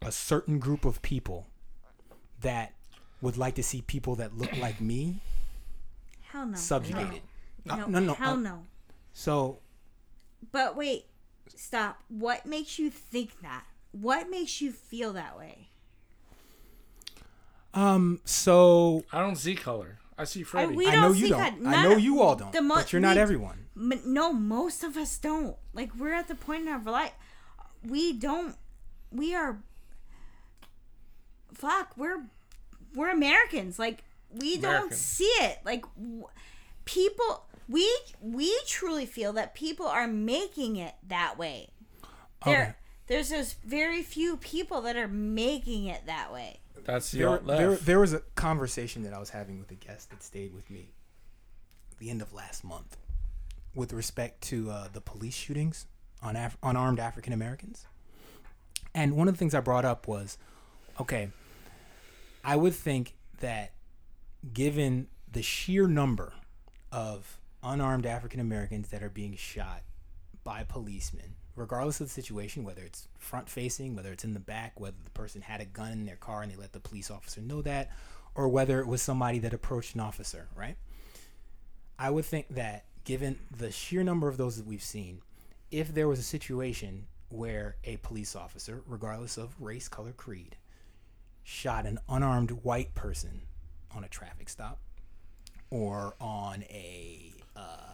a certain group of people that would like to see people that look like me Hell no. subjugated No. no No. no, no Hell uh, no. so But wait. Stop. What makes you think that? What makes you feel that way? Um. So I don't see color. I see I, Freddie. we I don't know you see don't. that. I None know you all don't. the mo- but you're not we- everyone. M- no, most of us don't. Like we're at the point in our life, we don't. We are. Fuck, we're we're Americans. Like we don't American. see it. Like w- people, we we truly feel that people are making it that way. They're Okay. there's those very few people that are making it that way. That's the There, there, left. there was a conversation that I was having with a guest that stayed with me at the end of last month with respect to uh, the police shootings on Af- unarmed African Americans. And one of the things I brought up was okay, I would think that given the sheer number of unarmed African Americans that are being shot by policemen, regardless of the situation, whether it's front facing, whether it's in the back, whether the person had a gun in their car and they let the police officer know that, or whether it was somebody that approached an officer, right? I would think that given the sheer number of those that we've seen, if there was a situation where a police officer, regardless of race, color, creed, shot an unarmed white person on a traffic stop or on a uh,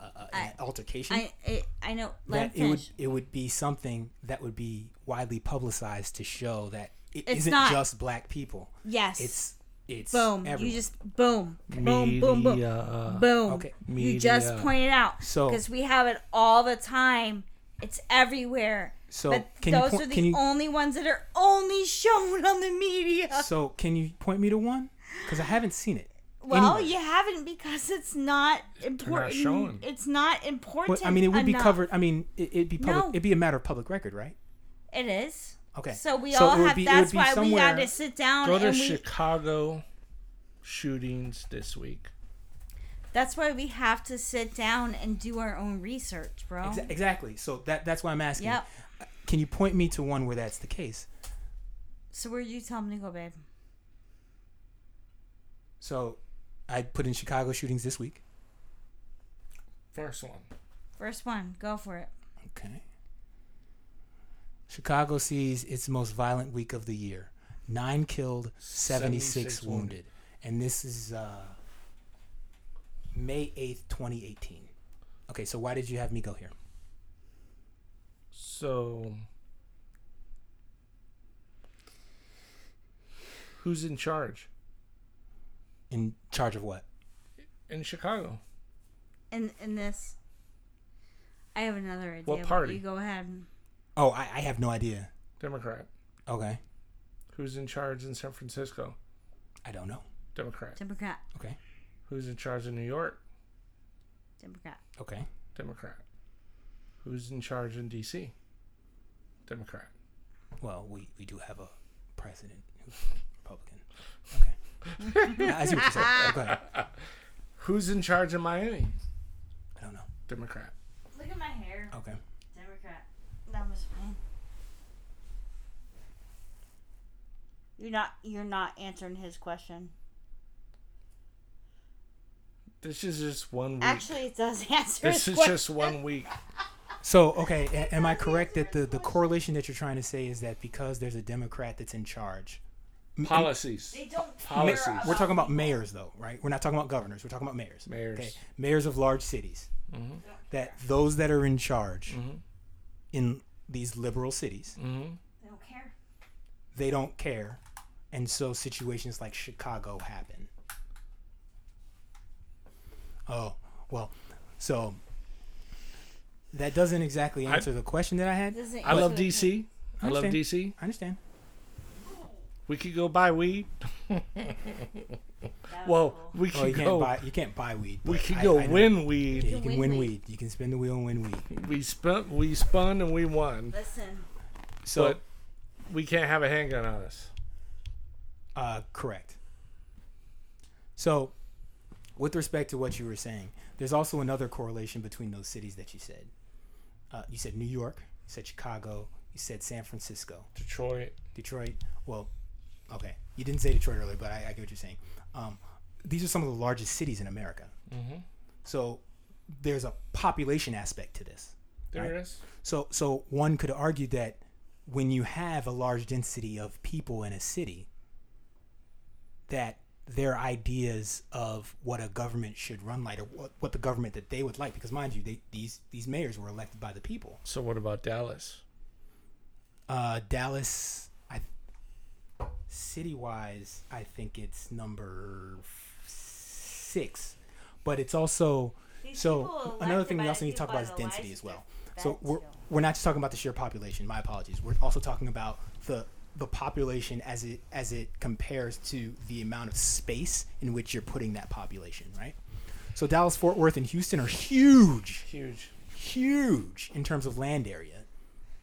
an I- altercation, I I, I know. That him it would it would be something that would be widely publicized to show that it It's isn't not. just black people. yes. It's it's boom. everyone. You just boom, boom, boom, boom, boom. Okay. You just pointed out So- because we have it all the time. It's everywhere. So, but can you those point- are the can you- only ones that are only shown on the media. So can you point me to one? Because I haven't seen it. Well, anywhere. you haven't because it's not important. showing. It's not important. I mean, it would be covered. I mean, it, it'd be public. No. It'd be a matter of public record, right? It is. Okay. So we So all have. be- that's why we got to sit down Go to we. Chicago shootings this week. That's why we have to sit down and do our own research, bro. Exa- exactly. So that that's why I'm asking. Yep. Uh, Can you point me to one where that's the case? So where you tell me to go, babe? So I put in Chicago shootings this week. First one. First one, go for it. Okay. Chicago sees its most violent week of the year. Nine killed, 76, 76 wounded. wounded. And this is uh, May 8th, 2018. Okay, so why did you have me go here? So, who's in charge In charge of what? in Chicago? In in this, I have another idea. What party? You go ahead. Oh, I, I have no idea. Democrat. Okay. Who's in charge in San Francisco? I don't know. Democrat. Democrat. Okay. Who's in charge in New York? Democrat. Okay. Democrat. Who's in charge in D.C.? Democrat. Well, we, we do have a president who's [LAUGHS] Republican. Okay. [LAUGHS] I see what you're saying. Oh. [LAUGHS] Who's in charge in Miami? I don't know. Democrat. Look at my hair. Okay. Democrat. That was fine. You're not. You're not answering his question. This is just one week. Actually, it does [LAUGHS] answer this his is question. just one week. So, okay, a- am I correct that the, the correlation that you're trying to say is that because there's a Democrat that's in charge, m- Policies. They don't. Policies. care we're talking about mayors though, right? We're not talking about governors. We're talking about mayors. Mayors. Okay, mayors of large cities. Mhm. That those that are in charge Mhm. in these liberal cities, Mm-hmm. They don't care. they don't care, and so situations like Chicago happen. Oh well, so that doesn't exactly I- answer the question that I had. I love DC. I love. DC. I understand. We could go buy weed. [LAUGHS] That Well, cool. we Oh, you could can't go. buy you can't buy weed. we could go I know. win weed. Yeah, You you can can win win weed. weed. You can spin the wheel and win weed. We spun. We spun and we won. Listen. So, but we can't have a handgun on us. uh, correct. So, with respect to what you were saying, there's also another correlation between those cities that you said. Uh, you said New York. You said Chicago. You said San Francisco, Detroit. Detroit. Well, okay, you didn't say Detroit earlier, but I, I get what you're saying. Um, these are some of the largest cities in America. Mm-hmm. So, there's a population aspect to this. There Right. is. So so one could argue that when you have a large density of people in a city, that their ideas of what a government should run like or what, what the government that they would like because mind you they, these these mayors were elected by the people So what about Dallas? uh dallas city wise i think it's number six but it's also These so another thing we also need to talk about is density as well So we're we're not just talking about the sheer population. My apologies. We're also talking about the the population as it as it compares to the amount of space in which you're putting that population, right? So Dallas, Fort Worth, and Houston are huge, Huge. huge in terms of land area,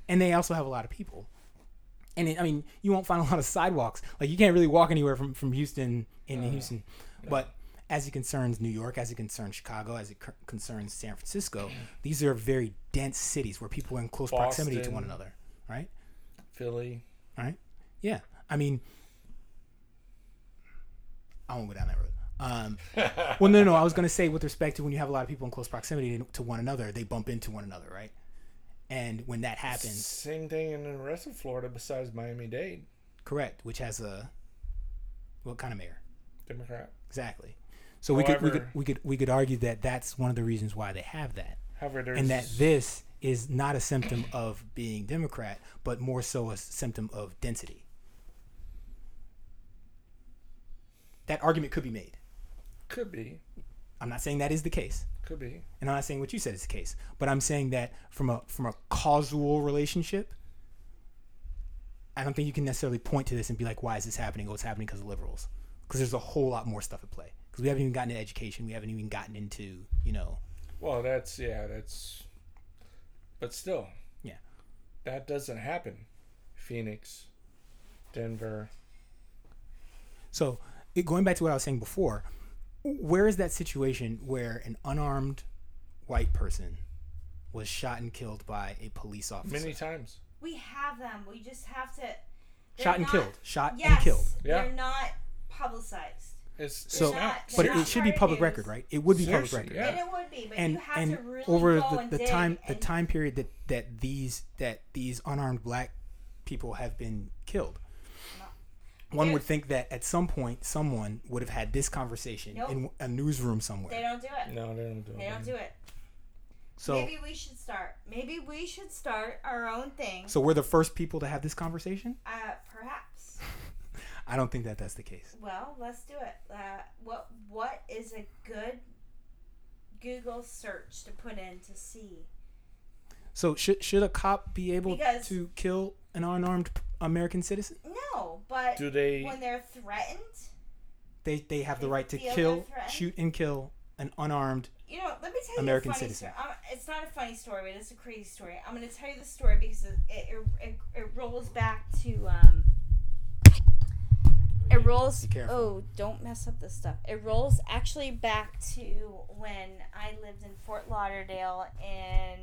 and they also have a lot of people. And it, I mean, you won't find a lot of sidewalks. Like you can't really walk anywhere from from Houston in Houston, but as it concerns New York, as it concerns Chicago, as it c- concerns San Francisco, [CLEARS THROAT] these are very dense cities where people are in close proximity to one another, right? Philly. Right? Yeah. I mean, I won't go down that road. Um, [LAUGHS] well, no, no. I was going to say, with respect to when you have a lot of people in close proximity to one another, they bump into one another, right? And when that happens, Same thing in the rest of Florida besides Miami Dade. correct, which has a what kind of mayor? Democrat. Exactly. So we could we could we could we could argue that that's one of the reasons why they have that. However, and that this is not a symptom of being Democrat, but more so a symptom of density. That argument could be made. could be. I'm not saying that is the case, Could be. and I'm not saying what you said is the case, but I'm saying that from a from a causal relationship, I don't think you can necessarily point to this and be like, "Why is this happening?" Oh, it's happening because of liberals. Because there's a whole lot more stuff at play. Because we haven't even gotten into education, we haven't even gotten into you know Well, that's yeah, that's. But still. Yeah. That doesn't happen. Phoenix, Denver. So, it, going back to what I was saying before, where is that situation where an unarmed white person was shot and killed by a police officer? Many times. We have them. We just have to. shot and not- killed. Shot Yes, and killed. Yeah. They're not publicized. It's, So, it's not. not- but they're it, it should be public news. record, right? It would be public record. Yeah. And it would be, but And you have and to really over go the, and the dig time the time period that that these that these unarmed black people have been killed. One would think that at some point someone would have had this conversation Nope. in a newsroom somewhere. They don't do it. No, they don't do it. They don't do it. So Maybe we should start. Maybe we should start our own thing. so we're the first people to have this conversation? Uh, perhaps. [LAUGHS] I don't think that that's the case. Well, let's do it. Uh, what What is a good Google search to put in to see? So should should a cop be able Because- to kill an unarmed American citizen? No, but Do they? when they're threatened, They they have the right to kill, shoot and kill an unarmed. you know, let me tell you American a funny citizen. story. Um, it's not a funny story, but it's a crazy story. I'm going to tell you the story because it it, it, it rolls back to um. It rolls. Be careful. Oh, don't mess up this stuff. It rolls actually back to when I lived in Fort Lauderdale, and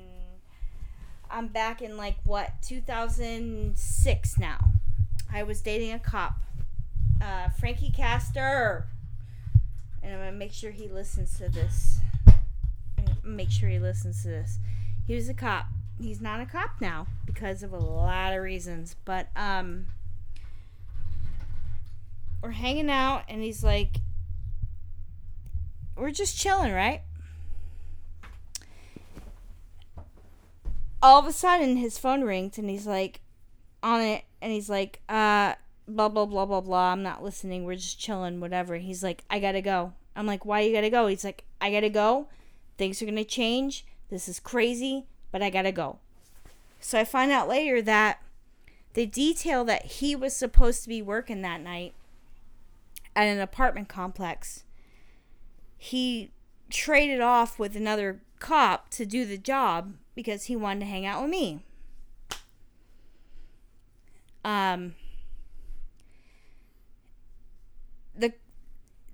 I'm back in like what 2006 now. I was dating a cop, uh, Frankie Castor, and I'm gonna make sure he listens to this. Make sure he listens to this. He was a cop. He's not a cop now because of a lot of reasons, but um we're hanging out and he's like we're just chilling, right? All of a sudden his phone rings and he's like on it and he's like, uh blah blah blah blah blah. I'm not listening. We're just chilling, whatever. He's like, I gotta go. I'm like, why you gotta go? He's like, I gotta go. Things are gonna change. This is crazy, but I gotta go. So I find out later that the detail that he was supposed to be working that night at an apartment complex, he traded off with another cop to do the job because he wanted to hang out with me. Um, the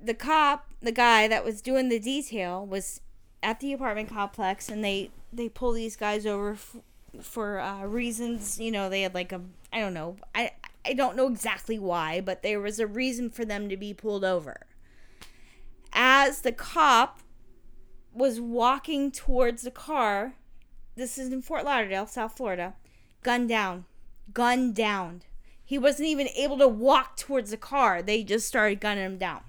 the cop, the guy that was doing the detail, was at the apartment complex, and they they pull these guys over f- for uh, reasons. You know, they had like a I don't know I I don't know exactly why, but there was a reason for them to be pulled over. As the cop was walking towards the car, this is in Fort Lauderdale, South Florida, gunned down, gunned down. He wasn't even able to walk towards the car. They just started gunning him down.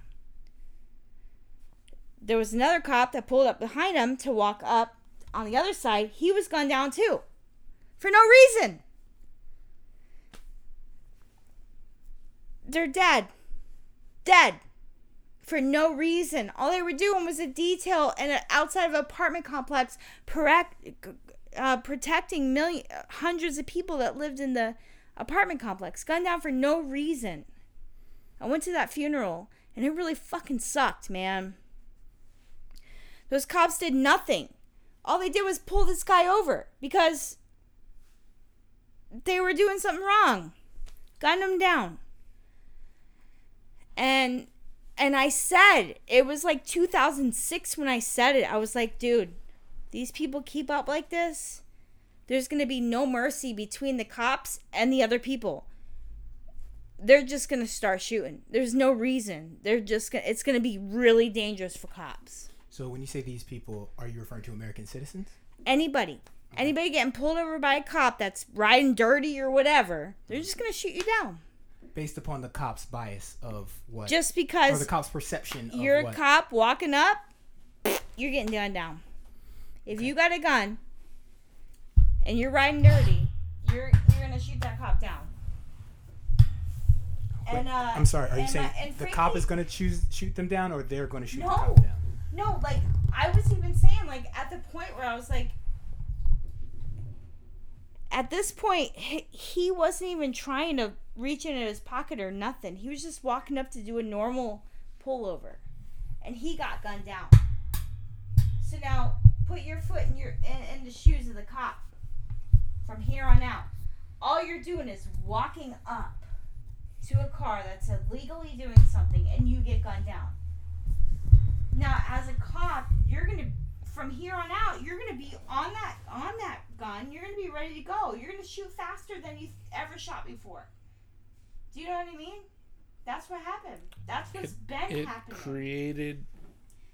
There was another cop that pulled up behind him to walk up on the other side. He was gunned down too. For no reason. They're dead. Dead. For no reason. All they were doing was a detail in an outside of an apartment complex, uh, protecting million, hundreds of people that lived in the apartment complex. Gunned down for no reason. I went to that funeral and it really fucking sucked, man. Those cops did nothing. All they did was pull this guy over because they were doing something wrong. Gunned him down. And and I said, it was like 2006 when I said it. I was like, dude, these people keep up like this, there's going to be no mercy between the cops and the other people. They're just going to start shooting. There's no reason. They're just going to it's going to be really dangerous for cops. So when you say these people, are you referring to American citizens? Anybody. Anybody getting pulled over by a cop that's riding dirty or whatever, they're just going to shoot you down. Based upon the cop's bias of what? Just because or the cop's perception of you're what? a cop walking up, you're getting gunned down. If you got a gun and you're riding dirty, you're you're gonna shoot that cop down. And uh, I'm sorry. Are you and, saying uh, the frankly- cop is going to choose shoot them down, or they're going to shoot No. the cop down? No, like I was even saying, like at the point where I was like, at this point, he, he wasn't even trying to reach into his pocket or nothing. He was just walking up to do a normal pullover, and he got gunned down. So now, put your foot in your in, in the shoes of the cop. From here on out, all you're doing is walking up to a car that's illegally doing something, and you get gunned down. Now, as a cop, you're gonna from here on out, you're gonna be on that on that gun. You're gonna be ready to go. You're gonna shoot faster than you've ever shot before. Do you know what I mean? That's what happened. That's what's been It happening. created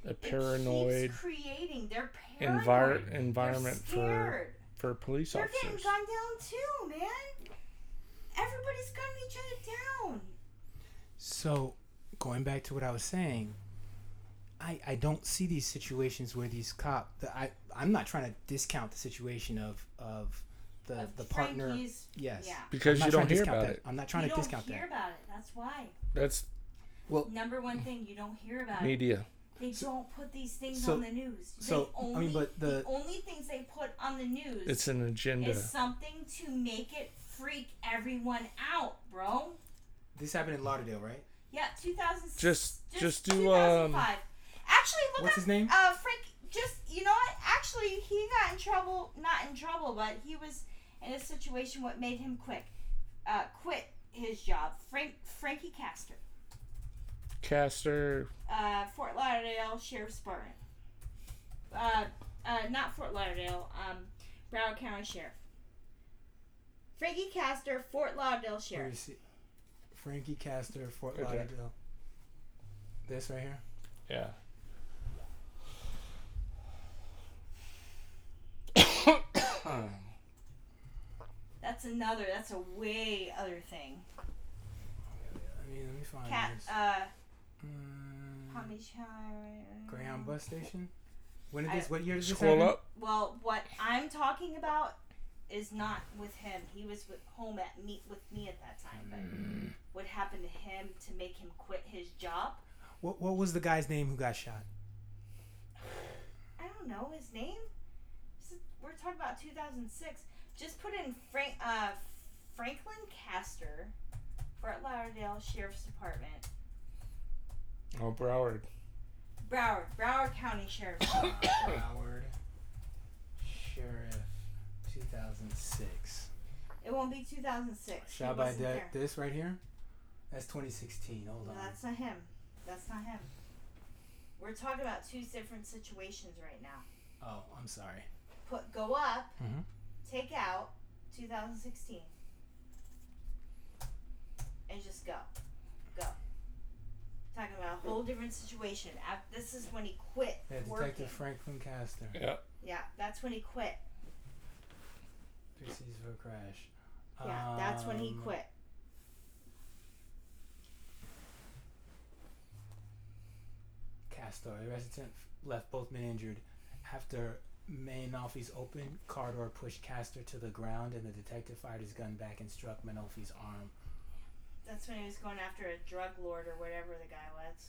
a It paranoid keeps creating. They're paranoid. envir- environment for for police officers. They're getting gunned down too, man. Everybody's gunning each other down. So, going back to what I was saying, I I don't see these situations where these cop. The, I I'm not trying to discount the situation of of the Of the partner. Frankie's- Yes. Yeah. Because you don't hear about that. it. I'm not trying you to don't discount hear that. about it. That's why. That's well. Number one thing you don't hear about it. Media. They don't put these things so- on the news. They so, I mean, only, but the- only things they put on the news It's an agenda. is something to make it freak everyone out, bro. This happened in Lauderdale, right? Yeah, 2000. Just- just do, 2005. Actually, look What's up, his name? Uh, Frank. Just you know what? Actually, he got in trouble. Not in trouble, but he was in a situation what made him quit. Uh, quit his job. Frank Frankie Castor. Castor. uh, Fort Lauderdale Sheriff's Department. Uh, uh, not Fort Lauderdale, um, Broward County Sheriff. Frankie Castor, Fort Lauderdale Sheriff. see Frankie Castor, Fort Okay. Lauderdale. This right here. Yeah. That's another. That's a way other thing. I mean, let me find Cat. this. Uh, Mm, Palm Greyhound bus station. When did I- this? What year did this Scroll happen? up. Well, what I'm talking about is not with him. He was with home at meet with me at that time. But Mm. what happened to him to make him quit his job? What What was the guy's name who got shot? I don't know his name. Is- We're talking about 2006. Just put in Frank uh, Franklin Castor, Fort Lauderdale Sheriff's Department, Oh, Broward. Broward, Broward County Sheriff. [COUGHS] Broward Sheriff, 2006. it won't be 2006. He Shot by wasn't that there. this right here. That's 2016. Hold No, on. that's not him. That's not him. We're talking about two different situations right now. Oh, I'm sorry. Put go up, Mhm. take out 2016, and just go, go. Talking about a whole different situation. Af- This is when he quit Yeah, working. Detective Franklin Castor. Yeah. Yeah, that's when he quit. Fixes for crash. Yeah, that's when he Um, quit. Castor, a resident left both men injured. After Menolfi's open, car door pushed Castor to the ground, and the detective fired his gun back and struck Menolfi's arm. That's when he was going after a drug lord or whatever the guy was.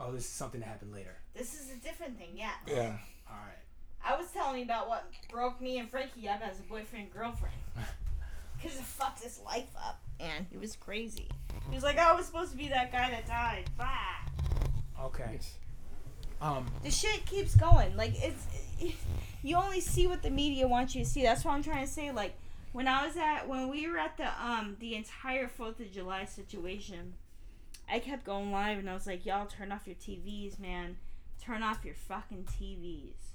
Oh, this is something that happened later. This is a different thing, yeah. Yeah. All right. I was telling you about what broke me and Frankie up as a boyfriend and girlfriend. [LAUGHS] Because it fucked his life up, and he was crazy. He was like, I was supposed to be that guy that died. Bah. Okay. Um. The shit keeps going. Like, it's. It, [LAUGHS] you only see what the media wants you to see. That's what I'm trying to say. Like, when I was at. When we were at the, um, the entire 4th of July situation, I kept going live, and I was like, y'all turn off your TVs, man. Turn off your fucking TVs.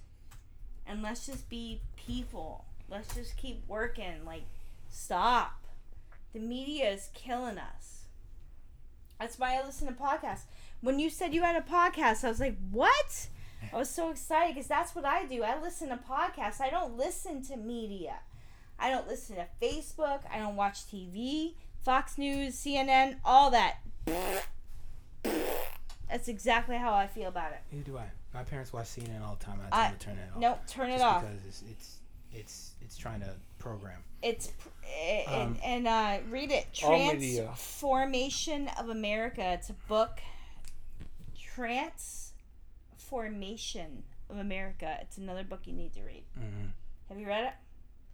And let's just be people. Let's just keep working. Like, stop. The media is killing us. That's why I listen to podcasts. When you said you had a podcast, I was like, what? I was so excited because that's what I do. I listen to podcasts. I don't listen to media. I don't listen to Facebook. I don't watch TV, Fox News, CNN, all that. That's exactly how I feel about it. Neither do I. My parents watch CNN all the time. I tell I- them to turn it off. Nope, turn it just off. because it's, it's it's it's trying to program. It's pr- eh, Um, and, and uh, read it. All media. Transformation of America. It's a book. Transformation of America. It's another book you need to read. hmm Have you read it?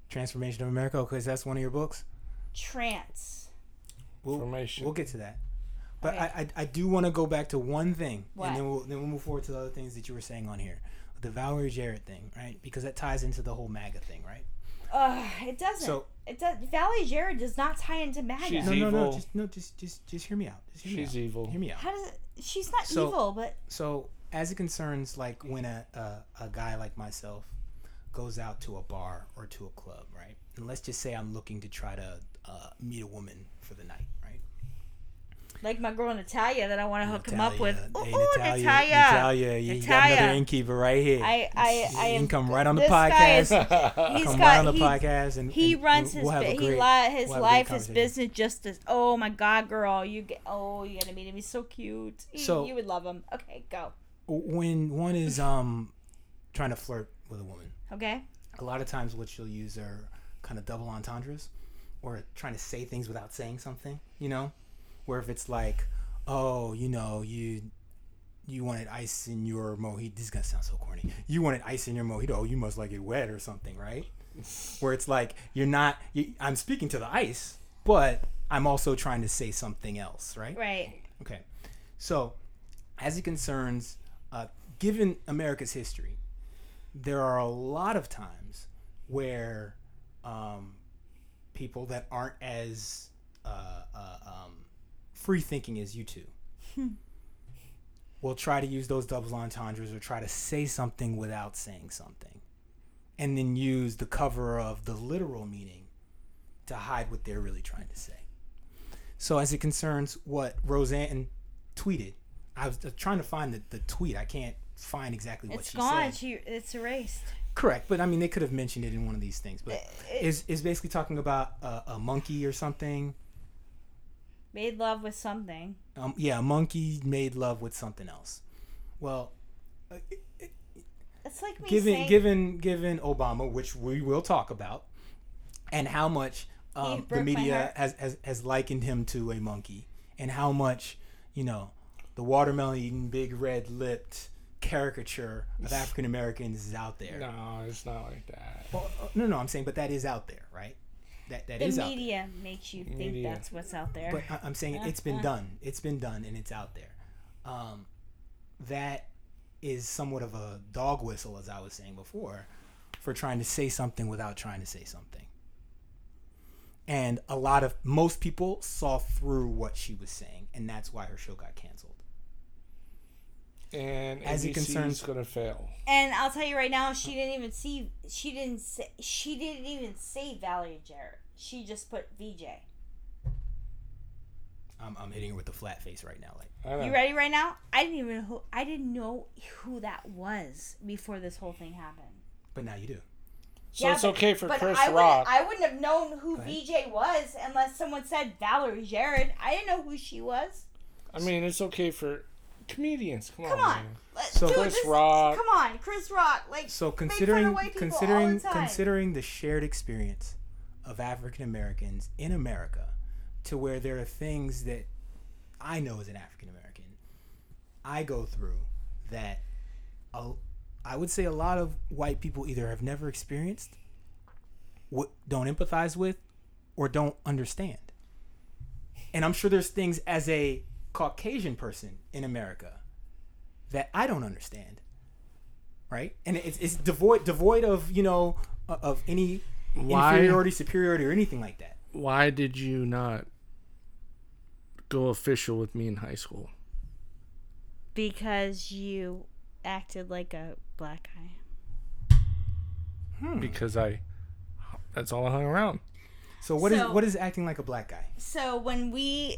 Transformation of America, because that's one of your books. Trance. We'll, Formation. we'll get to that. But Okay. I, I I do want to go back to one thing, What? and then we'll then we'll move forward to the other things that you were saying on here, the Valerie Jarrett thing, right? Because that ties into the whole MAGA thing, right? Uh, it doesn't. So- it does. Valerie Jarrett does not tie into MAGA. She's No, no, no, just no, just just just hear me out. Just hear me She's out. evil. Hear me out. How does it? She's not So- evil, but So, as it concerns, like when a, a, a guy like myself goes out to a bar or to a club, right? And let's just say I'm looking to try to uh, meet a woman for the night, right? like my girl Natalia that I want to hook him up with. Natalia. Ooh, Hey, Natalia, Natalia. Natalia, you got another innkeeper right here. I, I, I am. can come right on the guy is- podcast. [LAUGHS] He's come got. right on the he, podcast, and he and runs we'll his bi- he li- his we'll life his business just as oh my god girl you get oh you gotta meet him he's so cute He- So- you would love him okay go When one is um trying to flirt with a woman, okay. A lot of times what you'll use are kind of double entendres or trying to say things without saying something you know? Where if it's like oh you know you you wanted ice in your mojito this is gonna sound so corny. You wanted ice in your mojito oh you must like it wet or something right? [LAUGHS] Where it's like you're not you, i'm speaking to the ice but i'm also trying to say something else right? Right. Okay. So, as it concerns, uh, given America's history, there are a lot of times where um, people that aren't as uh, uh, um, free thinking as you two will try to use those double entendres or try to say something without saying something. And then use the cover of the literal meaning to hide what they're really trying to say. So as it concerns what Roseanne tweeted, I was uh, trying to find the, the tweet. I can't find exactly what it's she gone said. she it's erased Correct, but I mean they could have mentioned it in one of these things. But It- is is basically talking about a, a monkey or something. made love with something Um, yeah, a monkey made love with something else. Well, it's like me given saying given given Obama, which we will talk about, and how much um, the media has, has has likened him to a monkey, and how much you know the watermelon eating, big red lipped caricature of African Americans is out there. No, it's not like that. Well, uh, no, no, I'm saying, but that is out there, right? That that is the out there. media makes you think Media. that's what's out there But I- I'm saying it's been done. It's been done, and it's out there. Um, that is somewhat of a dog whistle, as I was saying before, for trying to say something without trying to say something. And a lot of most people saw through what she was saying, and that's why her show got canceled. And As it NBC concerns- is gonna fail. and I'll tell you right now she didn't even see she didn't say she didn't even say Valerie Jarrett she just put VJ I'm, I'm hitting her with the flat face right now, like You ready right now? I didn't even who I didn't know who that was before this whole thing happened. but now you do. So Yeah, it's but- okay for But Chris I wouldn't, Rock. I wouldn't have known who VJ was unless someone said Valerie Jarrett. I didn't know who she was. I mean, it's okay for comedians. Come, Come on. on, So- dude, Chris this- Rock. Come on, Chris Rock. Like So make fun of considering white people all considering the time. considering the shared experience of African Americans in America, to where there are things that I know as an African American, I go through that a, I would say a lot of white people either have never experienced, what don't empathize with, or don't understand. And I'm sure there's things as a Caucasian person in America that I don't understand. Right? And it's, it's devoid devoid of, you know, uh, of any Why? inferiority, superiority, or anything like that. Why did you not go official with me in high school? Because you acted like a black guy. Because I, that's all I hung around. So what is So- what is acting like a black guy? So when we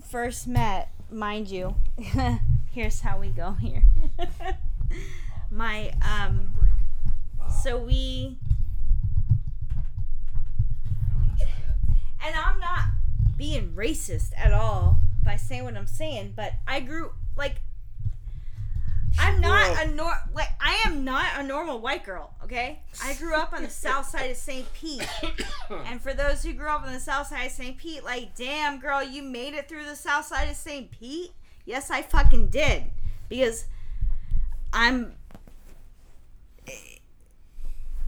first met, mind you, [LAUGHS] here's how we go here. [LAUGHS] My um so we and I'm not being racist at all by saying what I'm saying, but I grew like I'm not a nor like I am not a normal white girl, okay? I grew up on the south side of St. Pete. [COUGHS] and for those who grew up on the south side of St. Pete, like, damn girl, you made it through the south side of St. Pete? Yes, I fucking did. Because I'm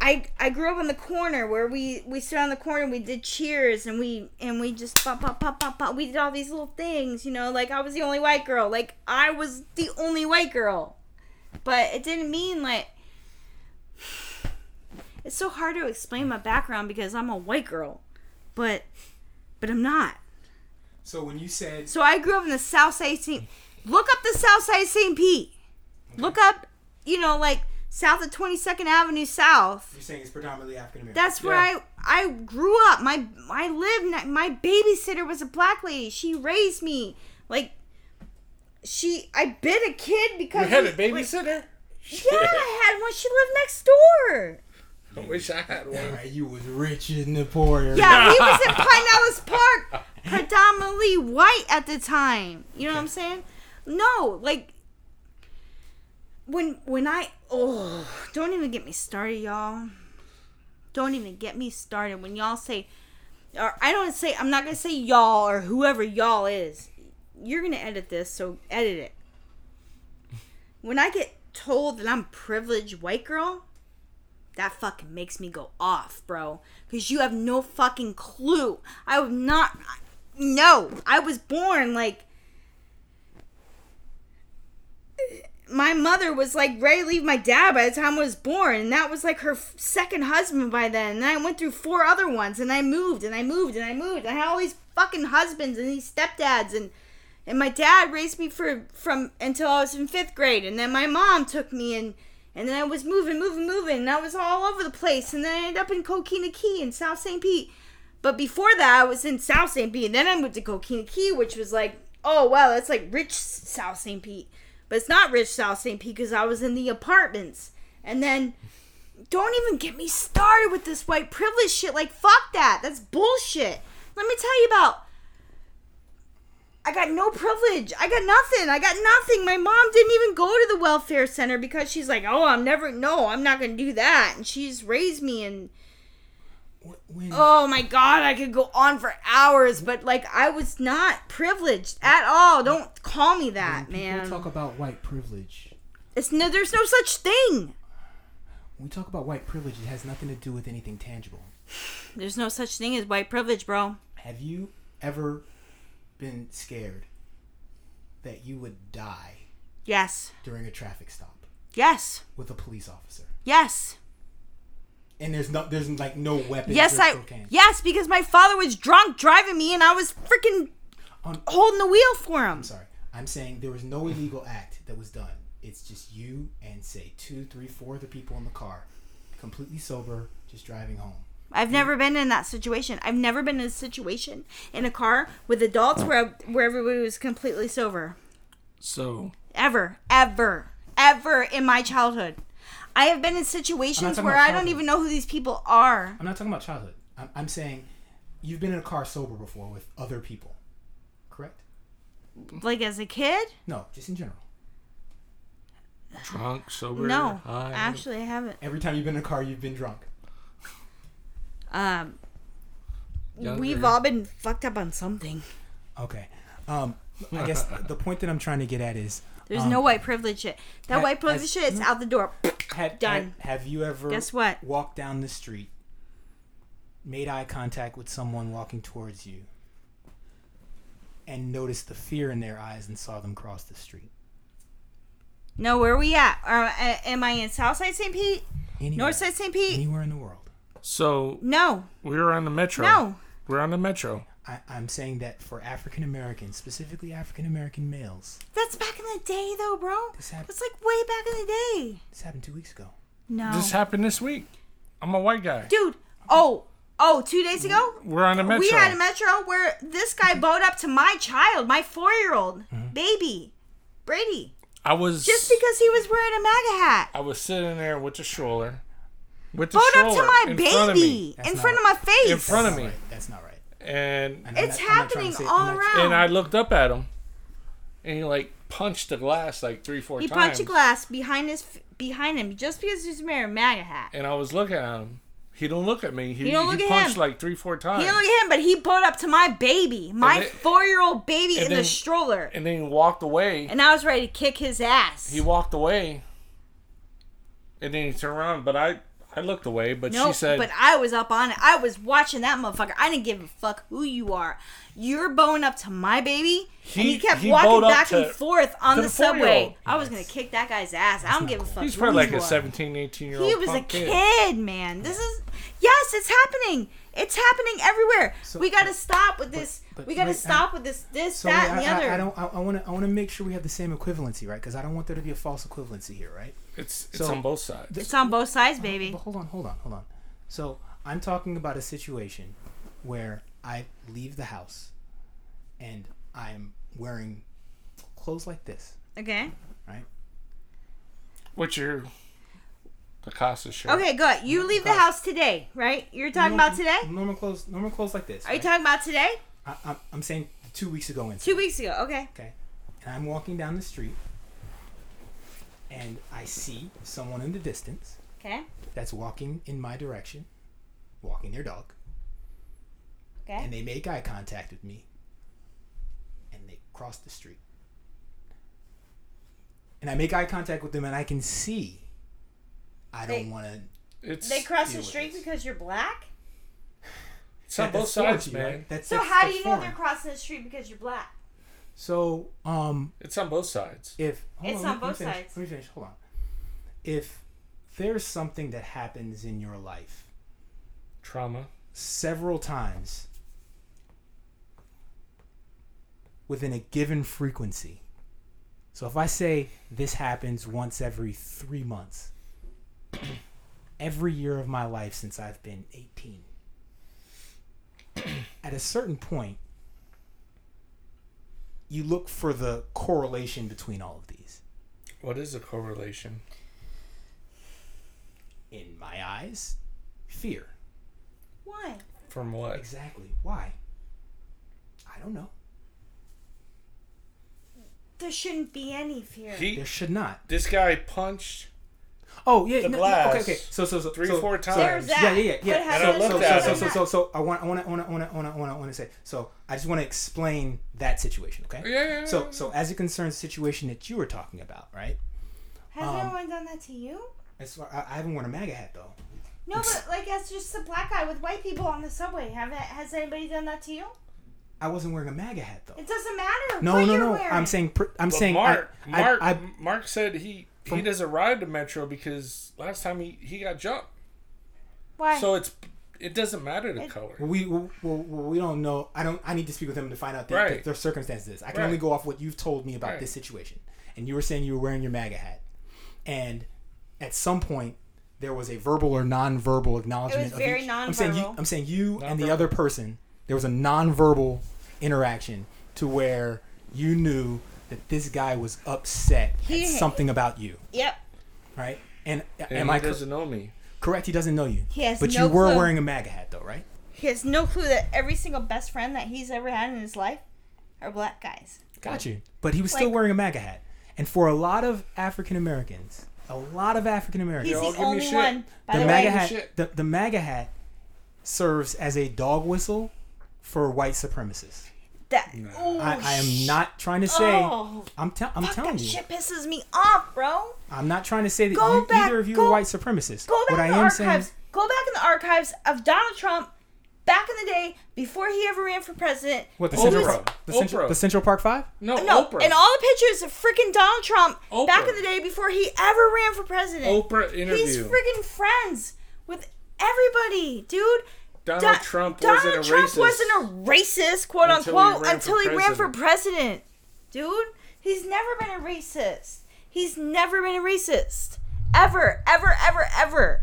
I I grew up on the corner where we we stood on the corner we did cheers and we and we just pop pop pop pop pop we did all these little things you know like I was the only white girl like I was the only white girl but it didn't mean like [SIGHS] it's so hard to explain my background because I'm a white girl but but I'm not So when you said so I grew up in the south side St. Look up the south side St. Pete look up you know like south of 22nd Avenue South you're saying it's predominantly African American. That's where Yeah. I I grew up. My I lived. My babysitter was a black lady. She raised me like she. I bit a kid because You had a we- babysitter? Yeah, I had one. She lived next door. I wish I had one. Alright, you was rich in the poor. area. Yeah, we was in Pinellas Park, predominantly white at the time. You know what I'm [LAUGHS] saying? No, like when when I oh, don't even get me started, y'all. Don't even get me started when y'all say or I don't say I'm not gonna say y'all or whoever y'all is. You're gonna edit this, so edit it. When I get told that I'm privileged white girl, that fucking makes me go off, bro. Because you have no fucking clue. I was not. No, I was born like. My mother was like ready to leave my dad by the time I was born, and that was like her second husband by then. And I went through four other ones, and I moved, and I moved, and I moved. And I had all these fucking husbands and these stepdads, and and my dad raised me for from until I was in fifth grade, and then my mom took me and and then I was moving, moving, moving, and I was all over the place, and then I ended up in Coquina Key in South St. Pete. But before that, I was in South St. Pete, and then I moved to Coquina Key, which was like, oh wow, that's like rich South St. Pete, but it's not rich South St. Pete because I was in the apartments, and then. Don't even get me started with this white privilege shit. Like, fuck that. That's bullshit. Let me tell you about I got no privilege. I got nothing. I got nothing. My mom didn't even go to the welfare center because she's like, "Oh, I'm never no, I'm not going to do that." And she's raised me and When, oh my god, I could go on for hours, but like I was not privileged at all. Don't call me that, when man. talk about white privilege. it's no there's no such thing. When we talk about white privilege, it has nothing to do with anything tangible. [SIGHS] There's no such thing as white privilege, bro. Have you ever been scared that you would die Yes. during a traffic stop Yes. with a police officer? Yes. And there's no, there's like no weapons. Yes, I cocaine. Yes, because my father was drunk driving me and I was freaking On- holding the wheel for him. I'm sorry. I'm saying there was no illegal act that was done. It's just you and say two, three, four other people in the car, completely sober, just driving home. I've never been in that situation. I've never been in a situation in a car with adults where where everybody was completely sober. So Ever, ever, ever in my childhood. I have been in situations where I don't even know who these people are. I'm not talking about childhood. I'm, I'm saying you've been in a car sober before with other people, correct? Like as a kid? No, just in general. drunk, sober, No, high. actually, I haven't. Every time you've been in a car, you've been drunk. Um, Younger. we've all been fucked up on something. Okay. Um, I guess [LAUGHS] the point that I'm trying to get at is There's um, no white privilege shit. That I- white privilege I- shit is out the door. Have, [CLEARS THROAT] Done. Have, have you ever Guess what? walked down the street, made eye contact with someone walking towards you, and noticed the fear in their eyes and saw them cross the street? No, where are we at? Uh, am I in Southside St. Pete? Anywhere, Northside St. Pete? anywhere in the world. So No. we were on the metro. No. We're on the metro. I, I'm saying that for African Americans, specifically African American males, That's back in the day, though, bro. this happened. That's like way back in the day. This happened two weeks ago. No. This happened this week. I'm a white guy. Dude. Oh. Oh, two days ago? We're on a metro. We had a metro where this guy bowed up to my child, my four year old Mm-hmm. baby, Brady, I was just because he was wearing a MAGA hat. I was sitting there with the stroller, with the Bowed stroller up to my in front of me, baby That's in not front of my face. In front of That's me. not right. That's not right. And And It's not- I'm not trying to happening say- all around. and I looked up at him, and he like punched the glass like three four He times. He punched a glass behind his behind him just because he's wearing a MAGA hat. and I was looking at him. He don't look at me. He, He don't look he at punched him. like three four times. He don't look at him, but he pulled up to my baby, my then- four year old baby and in the stroller, and then he walked away. and I was ready to kick his ass. he walked away, and then he turned around. But I I looked away. But No, she said, but I was up on it. I was watching that motherfucker. I didn't give a fuck who you are. You're bowing up to my baby, and He- he kept he walking back to- and forth on the, the subway. I was gonna kick that guy's ass. I don't give a fuck. he's probably like a are. 17, 18 year old. He was a punk kid, man. This is yes, it's happening. It's happening everywhere. So- we gotta stop with this. but we gotta wait, stop with this, this, So that, I, and the I- other. I, don't. I want to. I want to make sure we have the same equivalency, right? Because I don't want there to be a false equivalency here, right? It's it's So- on both sides. it's on both sides, baby. But hold on, hold on, hold on. So I'm talking about a situation where I leave the house and I'm wearing clothes like this, Okay. right? What's your the Casa shirt? Okay, good. You leave the house today, right? You're talking about today? Normal clothes, normal clothes like this. Are you talking about today? I, I'm, I'm saying two weeks ago. In Two weeks ago. Okay. Okay. And I'm walking down the street and I see someone in the distance Okay. that's walking in my direction, walking their dog, Okay. and they make eye contact with me and they cross the street. And I make eye contact with them and I can see I don't want to. They cross deal the street because you're black. it's on both sides, man. That's, So that's- how do that's you know they're crossing the street because you're black? So, um, It's on both sides. if hold It's on, on both finish, sides. Let me finish. Hold on. If there's something that happens in your life Trauma. several times within a given frequency. So if I say this happens once every three months, every year of my life since I've been 18, [CLEARS THROAT] at a certain point, you look for the correlation between all of these. What is the correlation? In my eyes, fear. Why? From what? Exactly. Why? I don't know. There shouldn't be any fear. He There should not. this guy punched Oh yeah, The no, glass okay, okay. So so so three, so, four so- times. There's that. Yeah, yeah, yeah, yeah. has And I to looked do at with so, him. so, so, so, I want, I want, I want, I want, I want, I want, I want to say. So, I just want to explain that situation, okay? Yeah, yeah, So, yeah. so as it concerns the situation that you were talking about, right? Has um, anyone done that to you? As far, I, I haven't worn a MAGA hat though. No, but like as just a black guy with white people on the subway. Have it, has anybody done that to you? I wasn't wearing a MAGA hat though. It doesn't matter. No, what no, you're no. Wearing. I'm saying, I'm But saying, Mark, I, Mark, I, I, Mark said he he doesn't ride the metro because last time he, he got jumped. Why? So it's it doesn't matter the It- color. we, we, we, we don't know. I don't. I need to speak with him to find out the, Right. the, the circumstances. I can Right. only go off what you've told me about Right. this situation. And you were saying you were wearing your MAGA hat, and at some point there was a verbal or non-verbal acknowledgement. It was of very each- I'm saying you. I'm saying you and the other person. There was a non-verbal interaction to where you knew that this guy was upset He- at something about you, yep. right? And, uh, And am he I cor- doesn't know me. correct? He doesn't know you. He has but no you were clue. wearing a MAGA hat, though, right? He has no clue that every single best friend that he's ever had in his life are black guys. Got you. But he was still wearing a MAGA hat. And for a lot of African Americans, a lot of African Americans, all the give me only shit. one. By the, the, MAGA way, hat, the, the MAGA hat serves as a dog whistle for white supremacists. That No. ooh, I, I am not trying to say. Oh, I'm, te- I'm fuck, telling that you. shit pisses me off, bro. I'm not trying to say that you, back- either of you go- are white supremacists. Go back what I in the am archives. saying, Go back in the archives of Donald Trump back in the day before he ever ran for president. what the Oprah. Central, the Central, the Central Park Five. No, No, Oprah. and all the pictures of freaking Donald Trump back in the day before he ever ran for president. Oprah interview. He's interview. freaking friends with everybody, dude. Donald Don- Trump Donald wasn't a Trump racist. wasn't a racist, quote until unquote, ran until for he ran for president. president. Dude, he's never been a racist. He's never been a racist. Ever, ever, ever, ever.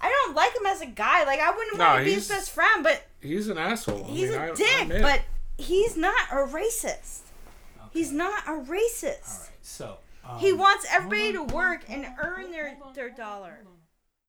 I don't like him as a guy. Like I wouldn't No, want to be his best friend, but He's an asshole. I he's mean, a I- I dick. admit. but he's not a racist. He's not a racist. All right, so um, He wants everybody to work and earn their, their dollar. hold on.